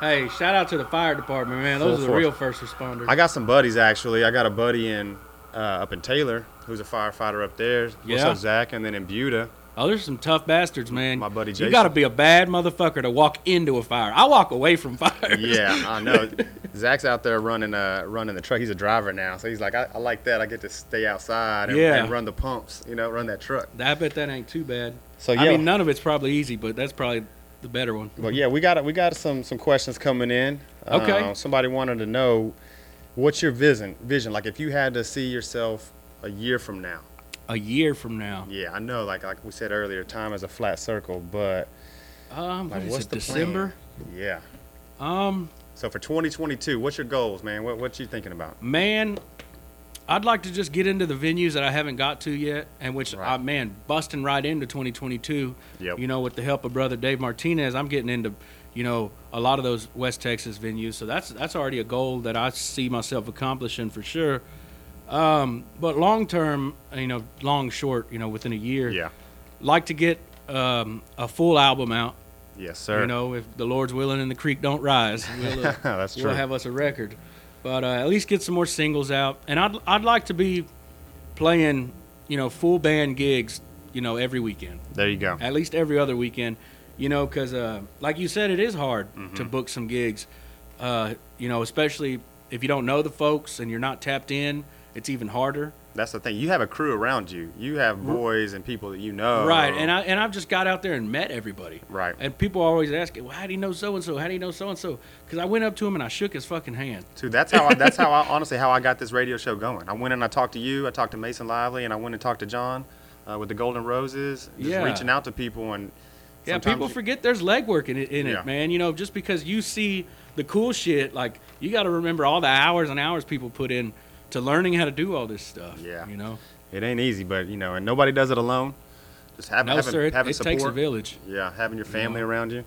Hey, shout out to the fire department, man. Those Full are the force. real first responders. I got some buddies actually. I got a buddy in uh, up in Taylor who's a firefighter up there. What's Yeah. up, Zach? And then in Buda, oh, there's some tough bastards, man. My buddy You got to be a bad motherfucker to walk into a fire. I walk away from fires. yeah, I know. Zach's out there running uh running the truck. He's a driver now, so he's like, I, I like that. I get to stay outside and, Yeah. and run the pumps. You know, run that truck. I bet that ain't too bad. So yeah, I mean, none of it's probably easy, but that's probably the better one. but yeah, we got we got some some questions coming in. Okay. Uh, somebody wanted to know what's your vision vision like if you had to see yourself a year from now. A year from now, Yeah, I know. Like like we said earlier, time is a flat circle, but um, like, what what's it, the December? plan? Yeah. Um, So for 2022, what's your goals, man? What what you thinking about? man, I'd like to just get into the venues that I haven't got to yet, and which, Right. uh, man, busting right into 2022. Yep. You know, with the help of brother Dave Martinez, I'm getting into, you know, a lot of those West Texas venues. So that's that's already a goal that I see myself accomplishing for sure. Um, but long term, you know, long short, you know, within a year, Yeah. like to get um, a full album out. Yes, sir. You know, if the Lord's willing and the creek don't rise, we'll, uh, That's we'll true. have us a record. But uh, at least get some more singles out, and I'd I'd like to be playing, you know, full band gigs, you know, every weekend. There you go. At least every other weekend, you know, because uh, like you said, it is hard to Mm-hmm. book some gigs. Uh, you know, especially if you don't know the folks and you're not tapped in, it's even harder. That's the thing. You have a crew around you. You have boys and people that you know. Right, and I and I've just got out there and met everybody. Right. And people always ask, "Well, how do you know so and so? How do you know so and so?" Because I went up to him and I shook his fucking hand. Dude, that's how I, that's how I honestly how I got this radio show going. I went and I talked to you. I talked to Mason Lively, and I went and talked to John uh, with the Golden Roses. Just Yeah. reaching out to people and Yeah, people you- forget there's legwork in it, in Yeah. it, man. You know, just because you see the cool shit, like you got to remember all the hours and hours people put in to learning how to do all this stuff. Yeah. you know. It ain't easy, but you know, and nobody does it alone. Just have, No, having, sir, it- having it support. takes a village. Yeah, having your family know? around you.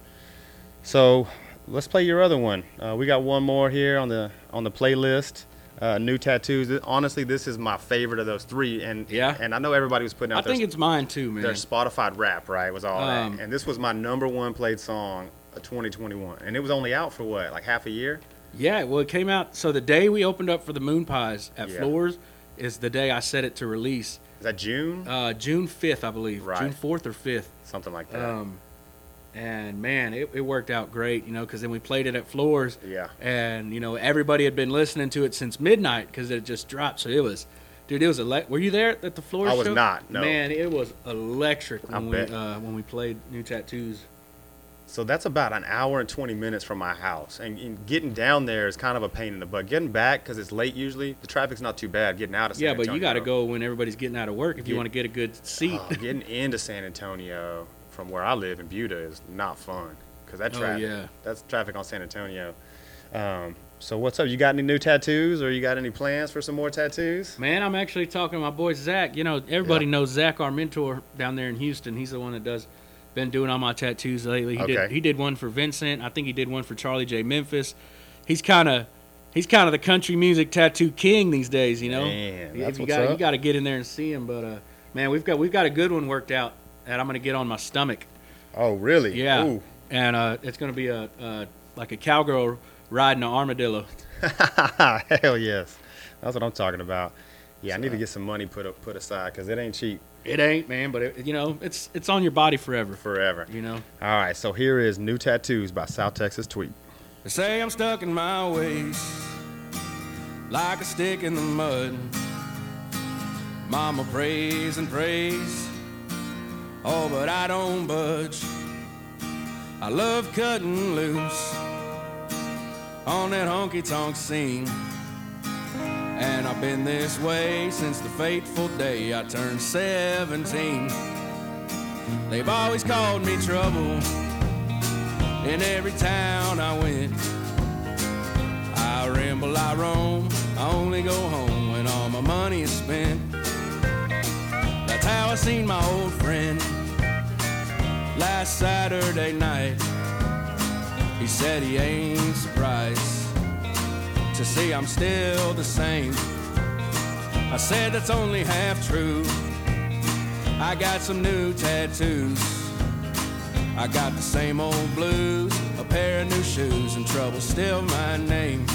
So, let's play your other one. Uh, we got one more here on the on the playlist. Uh, new tattoos. Honestly, this is my favorite of those three, and Yeah. and I know everybody was putting out I their, think it's mine too, man. their Spotify rap, right? Was all Um, that, and this was my number one played song of 2021, and it was only out for what, like half a year. Yeah, well, it came out. So the day we opened up for the Moonpies at Yeah. Floore's is the day I set it to release. Is that June? Uh, June fifth, I believe. Right. June fourth or fifth. Something like that. Um, and man, it, it worked out great, you know, because then we played it at Floore's. Yeah. And you know, everybody had been listening to it since midnight because it just dropped. So it was, dude, it was ele- Were you there at the Floore's? I was show? not, no. Man, it was electric I when we uh, when we played New Tattoos. So that's about an hour and 20 minutes from my house. And, and getting down there is kind of a pain in the butt. Getting back, because it's late usually, the traffic's not too bad getting out of San Antonio. yeah, but you got to go when everybody's getting out of work if you want to get a good seat. Oh, getting into San Antonio from where I live in Buda is not fun. Because that traffic, Oh, yeah. that's traffic on San Antonio. Um, so what's up? You got any new tattoos or you got any plans for some more tattoos? Man, I'm actually talking to my boy Zach. You know, everybody Yeah. knows Zach, our mentor down there in Houston. He's the one that does been doing all my tattoos lately. He did he did one for Vincent. I think he did one for Charlie J. Memphis. He's kind of he's kind of the country music tattoo king these days. You know, Man, If that's you got you got to get in there and see him. But uh, man, we've got we've got a good one worked out that I'm gonna get on my stomach. Oh, really? Yeah, Ooh. and uh, it's gonna be a uh, like a cowgirl riding an armadillo. Hell yes. That's what I'm talking about. Yeah, I need to get some money put up, put aside because it ain't cheap It ain't, man, but it, you know, it's it's on your body forever. forever. You know. All right, so here is New Tattoos by South Texas Tweek. They say I'm stuck in my ways, like a stick in the mud. Mama prays and prays, oh, but I don't budge. I love cutting loose on that honky tonk scene. And I've been this way since the fateful day I turned 17. They've always called me trouble in every town I went. I ramble, I roam, I only go home when all my money is spent. That's how I seen my old friend last Saturday night. He said he ain't surprised to see I'm still the same. I said that's only half true. I got some new tattoos. I got the same old blues, a pair of new shoes, and trouble still my name.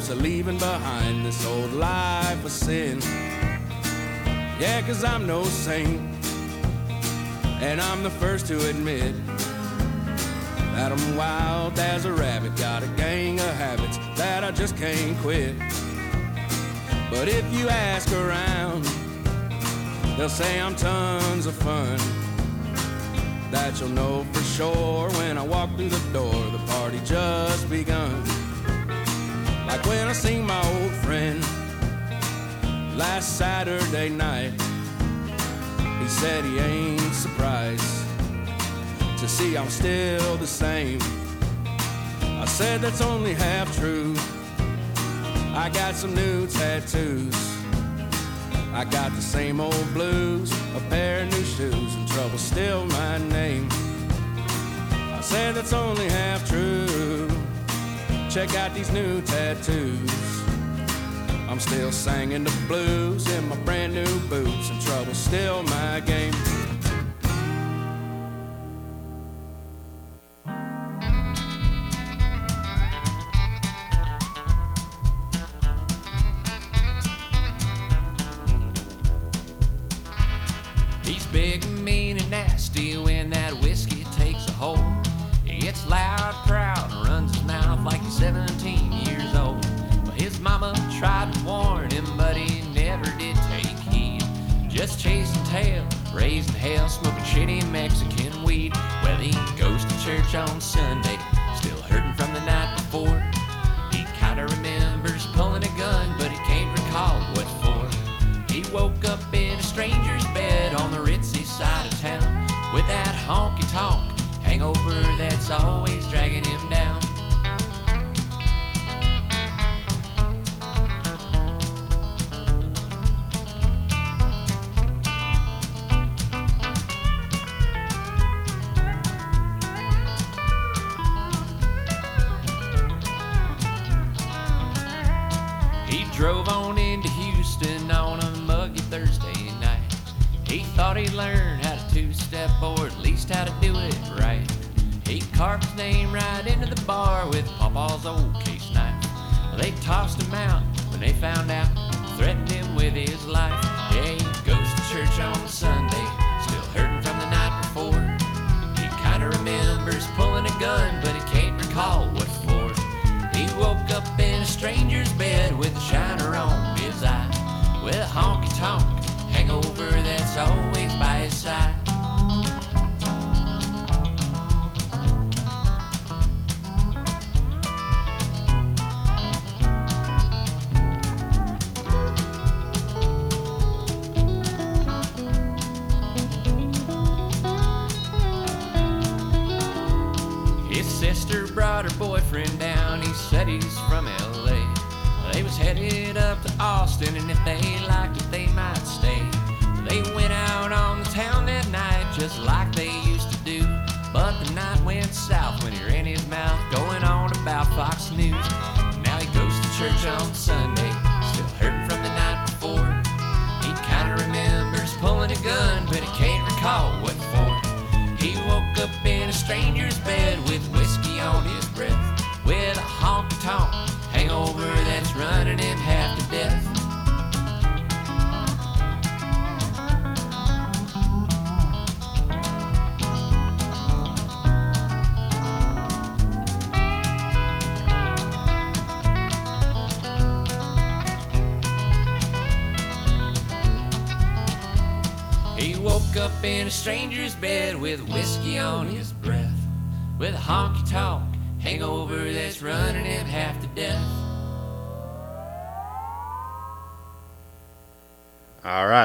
Hopes of leaving behind this old life of sin. Yeah, cause I'm no saint. And I'm the first to admit that I'm wild as a rabbit. Got a gang of habits that I just can't quit. But if you ask around, they'll say I'm tons of fun. That you'll know for sure when I walk through the door. The party just begun. When I seen my old friend last Saturday night. He said he ain't surprised to see I'm still the same. I said that's only half true. I got some new tattoos. I got the same old blues, a pair of new shoes, and trouble still my name. I said that's only half true. Check out these new tattoos. I'm still singing the blues in my brand new boots, and trouble still my game.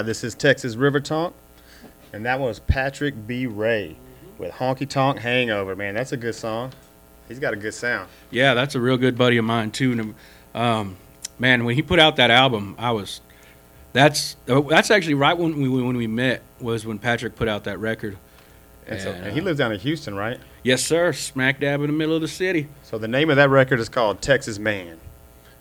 This is Texas River Tonk, and that was Patrick B. Ray with Honky Tonk Hangover. Man, that's a good song. He's got a good sound. Yeah, that's a real good buddy of mine too. And, um, man, when he put out that album, I was that's that's actually right when we when we met was when Patrick put out that record. And, so, And, and he uh, lives down in Houston, right? Yes, sir. Smack dab in the middle of the city. So the name of that record is called Texas Man.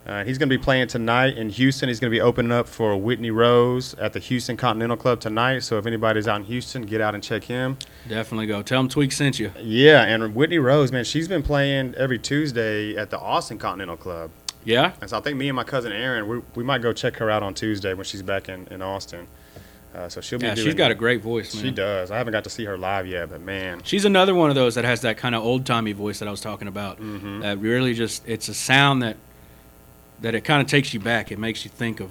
Uh, he's going to be playing tonight in Houston. He's going to be opening up for Whitney Rose at the Houston Continental Club tonight. So if anybody's out in Houston, get out and check him. Definitely go. Tell him Tweek sent you. Yeah, and Whitney Rose, man, she's been playing every Tuesday at the Austin Continental Club. Yeah. And so I think me and my cousin Aaron, we, we might go check her out on Tuesday when she's back in, in Austin. Uh, so she'll be Yeah, doing she's got a great voice, man. She does. I haven't got to see her live yet, but man, She's another one of those that has that kind of old timey voice that I was talking about. Mhm. That really just it's a sound that that it kind of takes you back. It makes you think of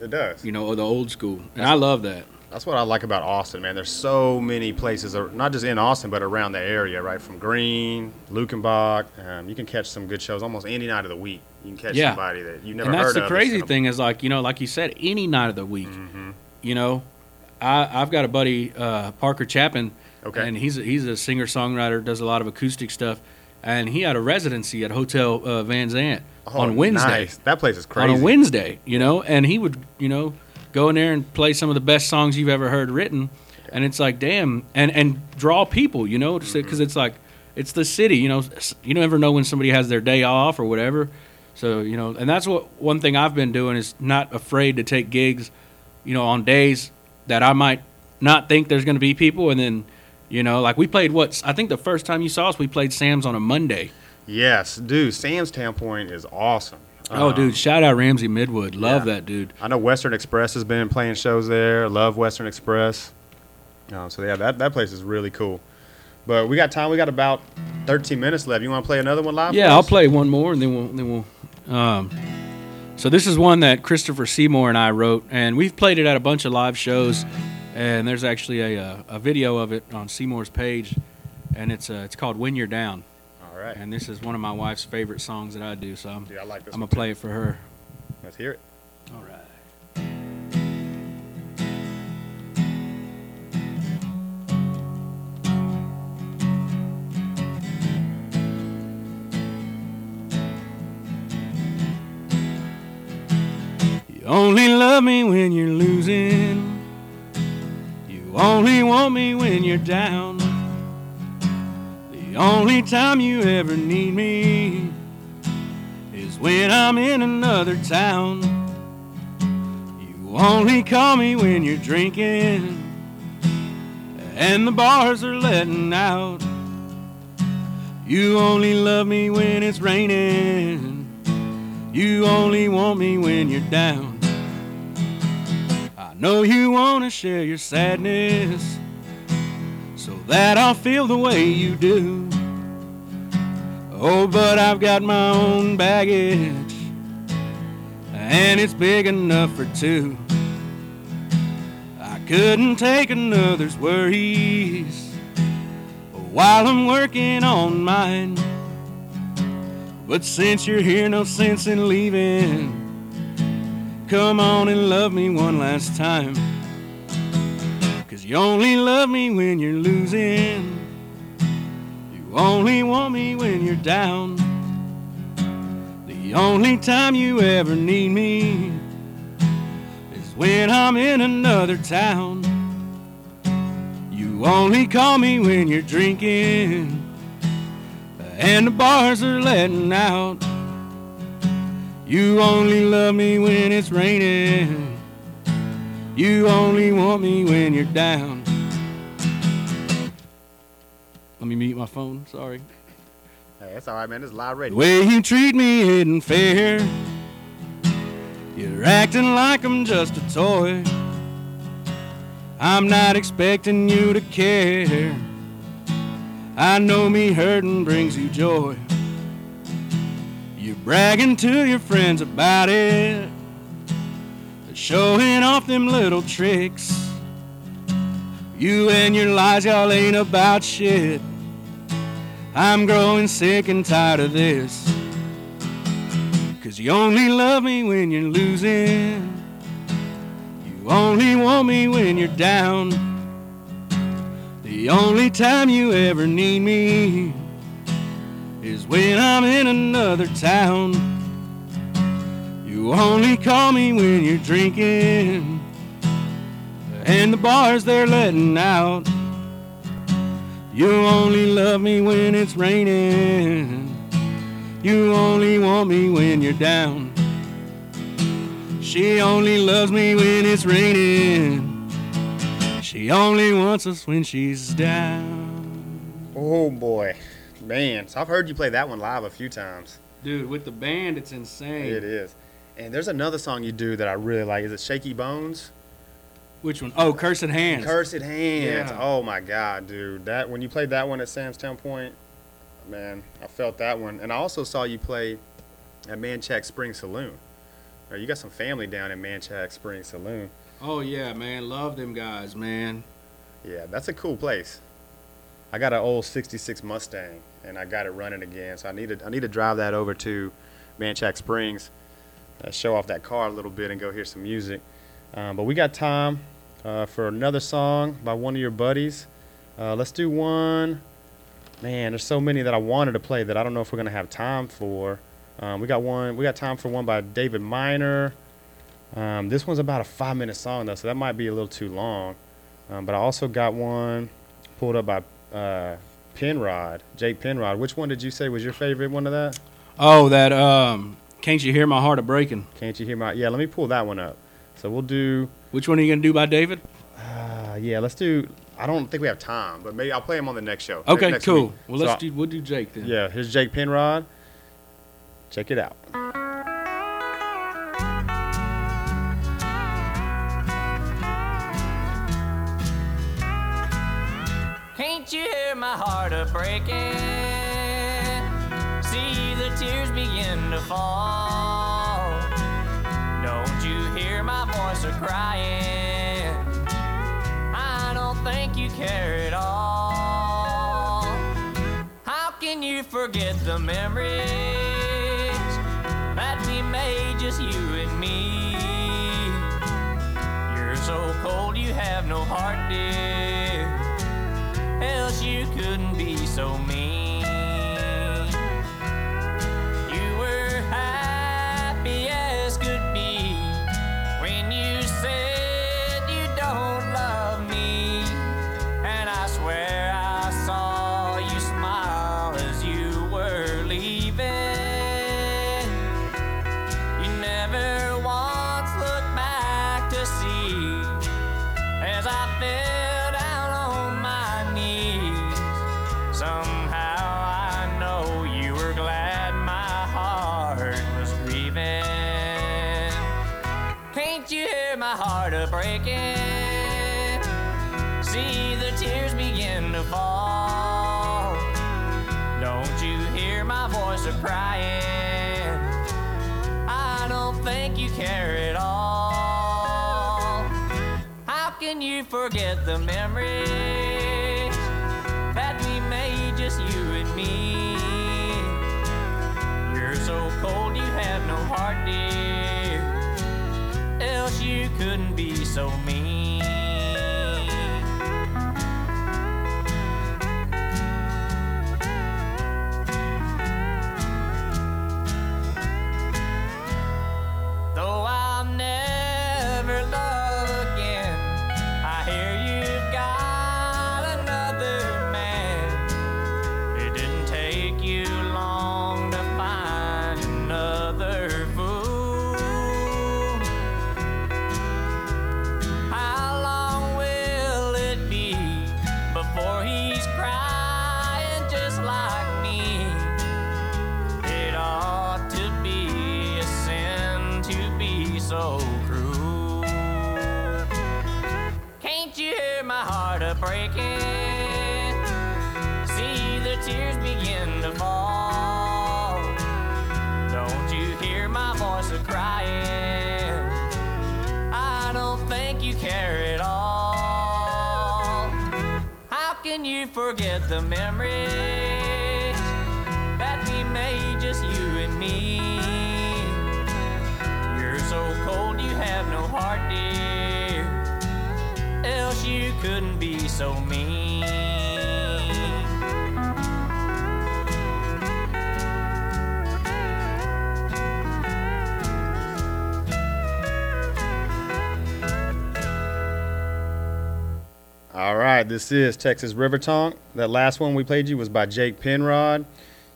it does. you know the old school, and I love that. That's what I like about Austin, man. There's so many places, not just in Austin, but around the area, right? From Gruene, Luckenbach. Um, you can catch some good shows almost any night of the week. You can catch Yeah. somebody that you never and that's heard the of. crazy that's thing is like you know like you said any night of the week Mm-hmm. you know I, i've got a buddy uh, parker chapin Okay. and he's a, he's a singer songwriter does a lot of acoustic stuff and he had a residency at Hotel uh, Van Zandt Oh, on Wednesday. nice. That place is crazy. On a Wednesday, you know, and he would, you know, go in there and play some of the best songs you've ever heard written, and it's like, damn, and and draw people, you know, because Mm-hmm. it's like, it's the city, you know, you never know when somebody has their day off or whatever, so you know, and that's what one thing I've been doing is not afraid to take gigs, you know, on days that I might not think there's going to be people, and then, you know, like we played what I think the first time you saw us, we played Sam's on a Monday. Yes, dude. Sam's Town Point is awesome. Oh, Um, dude! Shout out Ramsey Midwood. Love yeah. that dude. I know Western Express has been playing shows there. Love Western Express. Um, so yeah, that, that place is really cool. But we got time. We got about 13 minutes left. You want to play another one live? Yeah, I'll play one more, and then we'll then we'll. Um, so this is one that Christopher Seymour and I wrote, and we've played it at a bunch of live shows. And there's actually a uh, a video of it on Seymour's page, and it's uh, it's called "When You're Down." All right. And this is one of my wife's favorite songs that I do, so I'm, Dude, I like this I'm gonna play it for her. Let's hear it. All right. You only love me when you're losing. You only want me when you're down. The only time you ever need me is when I'm in another town. You only call me when you're drinking and the bars are letting out. You only love me when it's raining. You only want me when you're down. Know you want to share your sadness so that I'll feel the way you do. Oh, but I've got my own baggage and it's big enough for two. I couldn't take another's worries while I'm working on mine. But since you're here, no sense in leaving. Come on and love me one last time. Cause you only love me when you're losing. You only want me when you're down. The only time you ever need me is when I'm in another town. You only call me when you're drinking and the bars are letting out. You only love me when it's raining. You only want me when you're down. Let me mute my phone. Sorry. Hey, that's all right, man. This is live The radio. way you treat me isn't fair. You're acting like I'm just a toy. I'm not expecting you to care. I know me hurting brings you joy. You're bragging to your friends about it, showing off them little tricks. You and your lies, y'all ain't about shit. I'm growing sick and tired of this. Cause you only love me when you're losing. You only want me when you're down. The only time you ever need me is when I'm in another town. You only call me when you're drinking, and the bars they're letting out. You only love me when it's raining. You only want me when you're down. She only loves me when it's raining. She only wants us when she's down. Oh boy, man! So I've heard you play that one live a few times. Dude, with the band, it's insane. It is. And there's another song you do that I really like. Is it Shaky Bones? Which one? Oh, Cursed Hands. Cursed Hands. Yeah. Oh my God, dude! That when you played that one at Sam's Town Point, man, I felt that one. And I also saw you play at Manchac Spring Saloon. You got some family down in Manchac Spring Saloon. Oh yeah, man, love them guys, man. Yeah, that's a cool place. I got an old '66 Mustang, and I got it running again. So I need to I need to drive that over to Manchac Springs, uh, show off that car a little bit, and go hear some music. Um, but we got time uh, for another song by one of your buddies. Uh, let's do one man, there's so many that I wanted to play that I don't know if we're gonna have time for. Um, we got one. We got time for one by David Miner. Um, this one's about a five minute song though, so that might be a little too long. Um, but I also got one pulled up by uh, Penrod, Jake Penrod. Which one did you say was your favorite one of that? Oh, that um, can't you hear my heart a breaking? Can't you hear my? Yeah, let me pull that one up. So we'll do. Which one are you gonna do by David? Uh, yeah, let's do. I don't think we have time, but maybe I'll play him on the next show. Okay, next cool. week. Well, So let's do we'll do Jake then. Yeah, here's Jake Penrod. Check it out. My heart a breaking? See the tears begin to fall. Don't you hear my voice a crying? I don't think you care at all. How can you forget the memories that we made just you and me? You're so cold you have no heart, dear else you couldn't be so mean. Forget the memories that we made just you and me? You're so cold you have no heart, dear. Else you couldn't be so mean. Though I'll this is Texas River Tonk. That last one we played you was by Jake Penrod.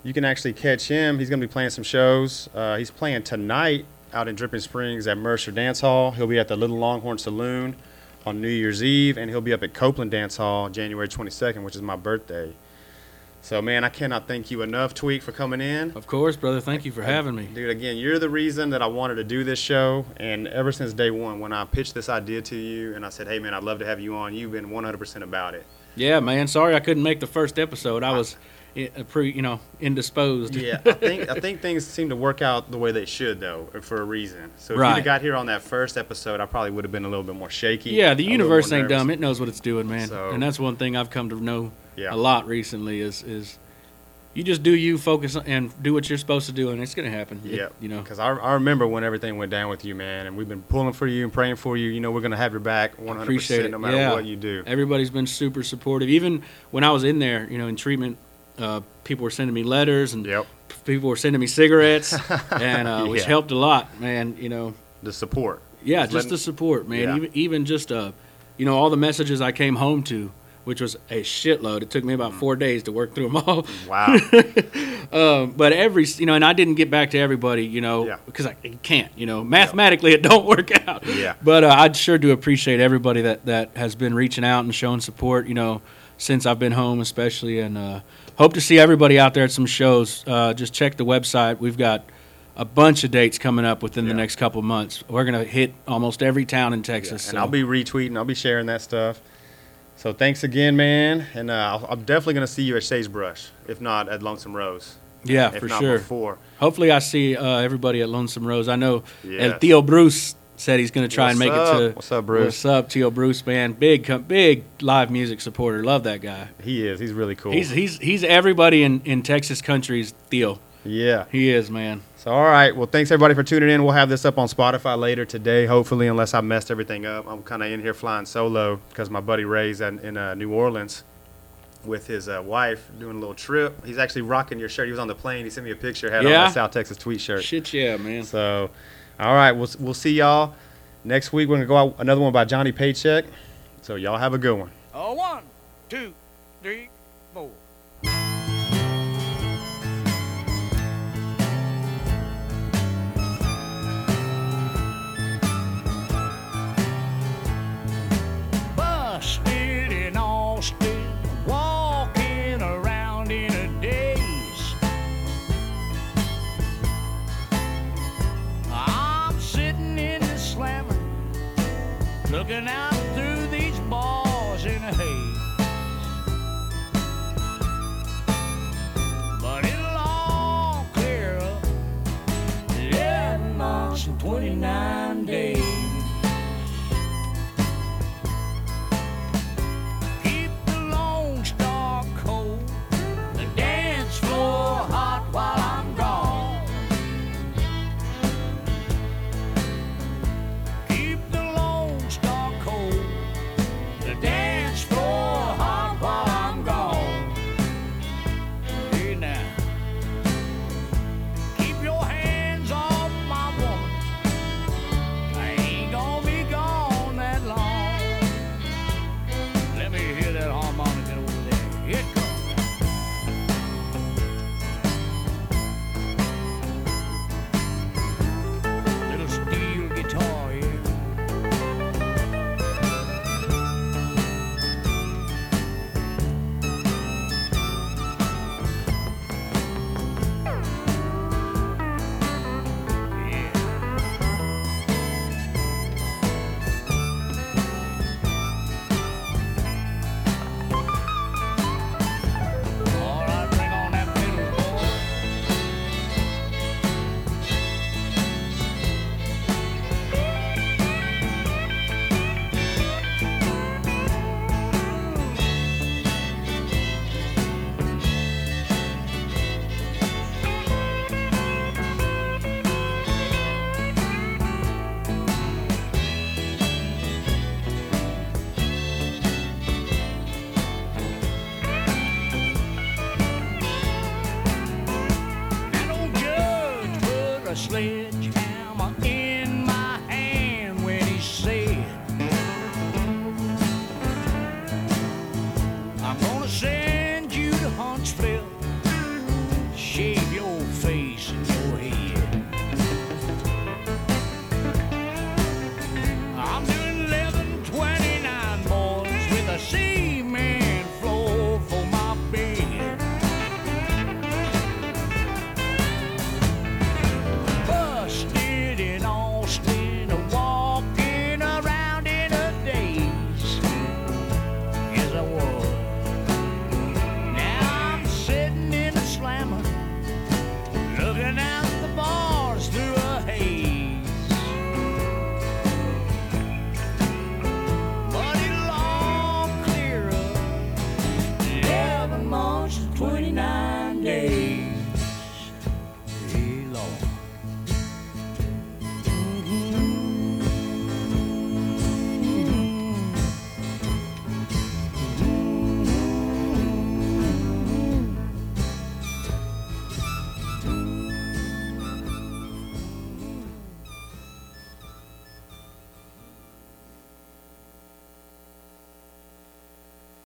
You can actually catch him. He's going to be playing some shows. Uh, he's playing tonight out in Dripping Springs at Mercer Dance Hall. He'll be at the Little Longhorn Saloon on New Year's Eve, and he'll be up at Coupland Dance Hall January 22nd, which is my birthday. So, man, I cannot thank you enough, Tweek, for coming in. Of course, brother. Thank you for having me. Dude, again, you're the reason that I wanted to do this show. And ever since day one, when I pitched this idea to you and I said, hey, man, I'd love to have you on, you've been 100% about it. Yeah, man. Sorry I couldn't make the first episode. I was, i- Uh, you know, indisposed. Yeah, I think I think things seem to work out the way they should, though, for a reason. So if you'd Right. have got here on that first episode, I probably would have been a little bit more shaky. Yeah, the universe ain't dumb. It knows what it's doing, man. So- and that's one thing I've come to know Yeah. a lot recently is is you just do you, focus on, and do what you're supposed to do, and it's gonna happen. Yeah, you know. because I, I remember when everything went down with you, man, and we've been pulling for you and praying for you. You know, we're gonna have your back 100 Appreciate percent it. no matter yeah. what you do. Everybody's been super supportive. Even when I was in there, you know, in treatment Uh, people were sending me letters, and Yep. people were sending me cigarettes, and uh, which Yeah. helped a lot, man. You know, The support. yeah, Just letting- the support, man. Yeah. Even even just uh, you know, all the messages I came home to, which was a shitload. It took me about four days to work through them all. Mm. Wow. um, but every you know, and I didn't get back to everybody, you know, Yeah. because I can't. You know, mathematically it don't work out. Yeah. But uh, I sure do appreciate everybody that that has been reaching out and showing support. You know, since I've been home, especially, and uh, hope to see everybody out there at some shows. Uh, just check the website. We've got a bunch of dates coming up within the next couple months. We're gonna hit almost every town in Texas. and so- I'll be retweeting. I'll be sharing that stuff. So thanks again, man. And uh, I'll, I'm definitely gonna see you at Sagebrush, if not at Lonesome Rose. Yeah, if for not sure. Before. Hopefully, I see uh, everybody at Lonesome Rose. I know Yes. El Theo Bruce said he's going to try and make up? it to. What's up, Bruce? What's up, Theo Bruce? Man, big, big live music supporter. Love that guy. He is. He's really cool. He's he's he's everybody in in Texas country's Theo. yeah. He is, man. So all right. Well, thanks everybody for tuning in. We'll have this up on Spotify later today, hopefully, unless I messed everything up. I'm kind of in here flying solo because my buddy Ray's in, in uh, New Orleans with his uh, wife doing a little trip. He's actually rocking your shirt. He was on the plane. He sent me a picture. Had on Yeah? that South Texas Tweek shirt. Shit, yeah, man. So, all right, we'll we'll see y'all next week. We're gonna go out another one by Johnny Paycheck. So y'all have a good one. A one, two, three, four. Looking out through these bars in a haze. But it'll all clear up. 11 months and 29 days.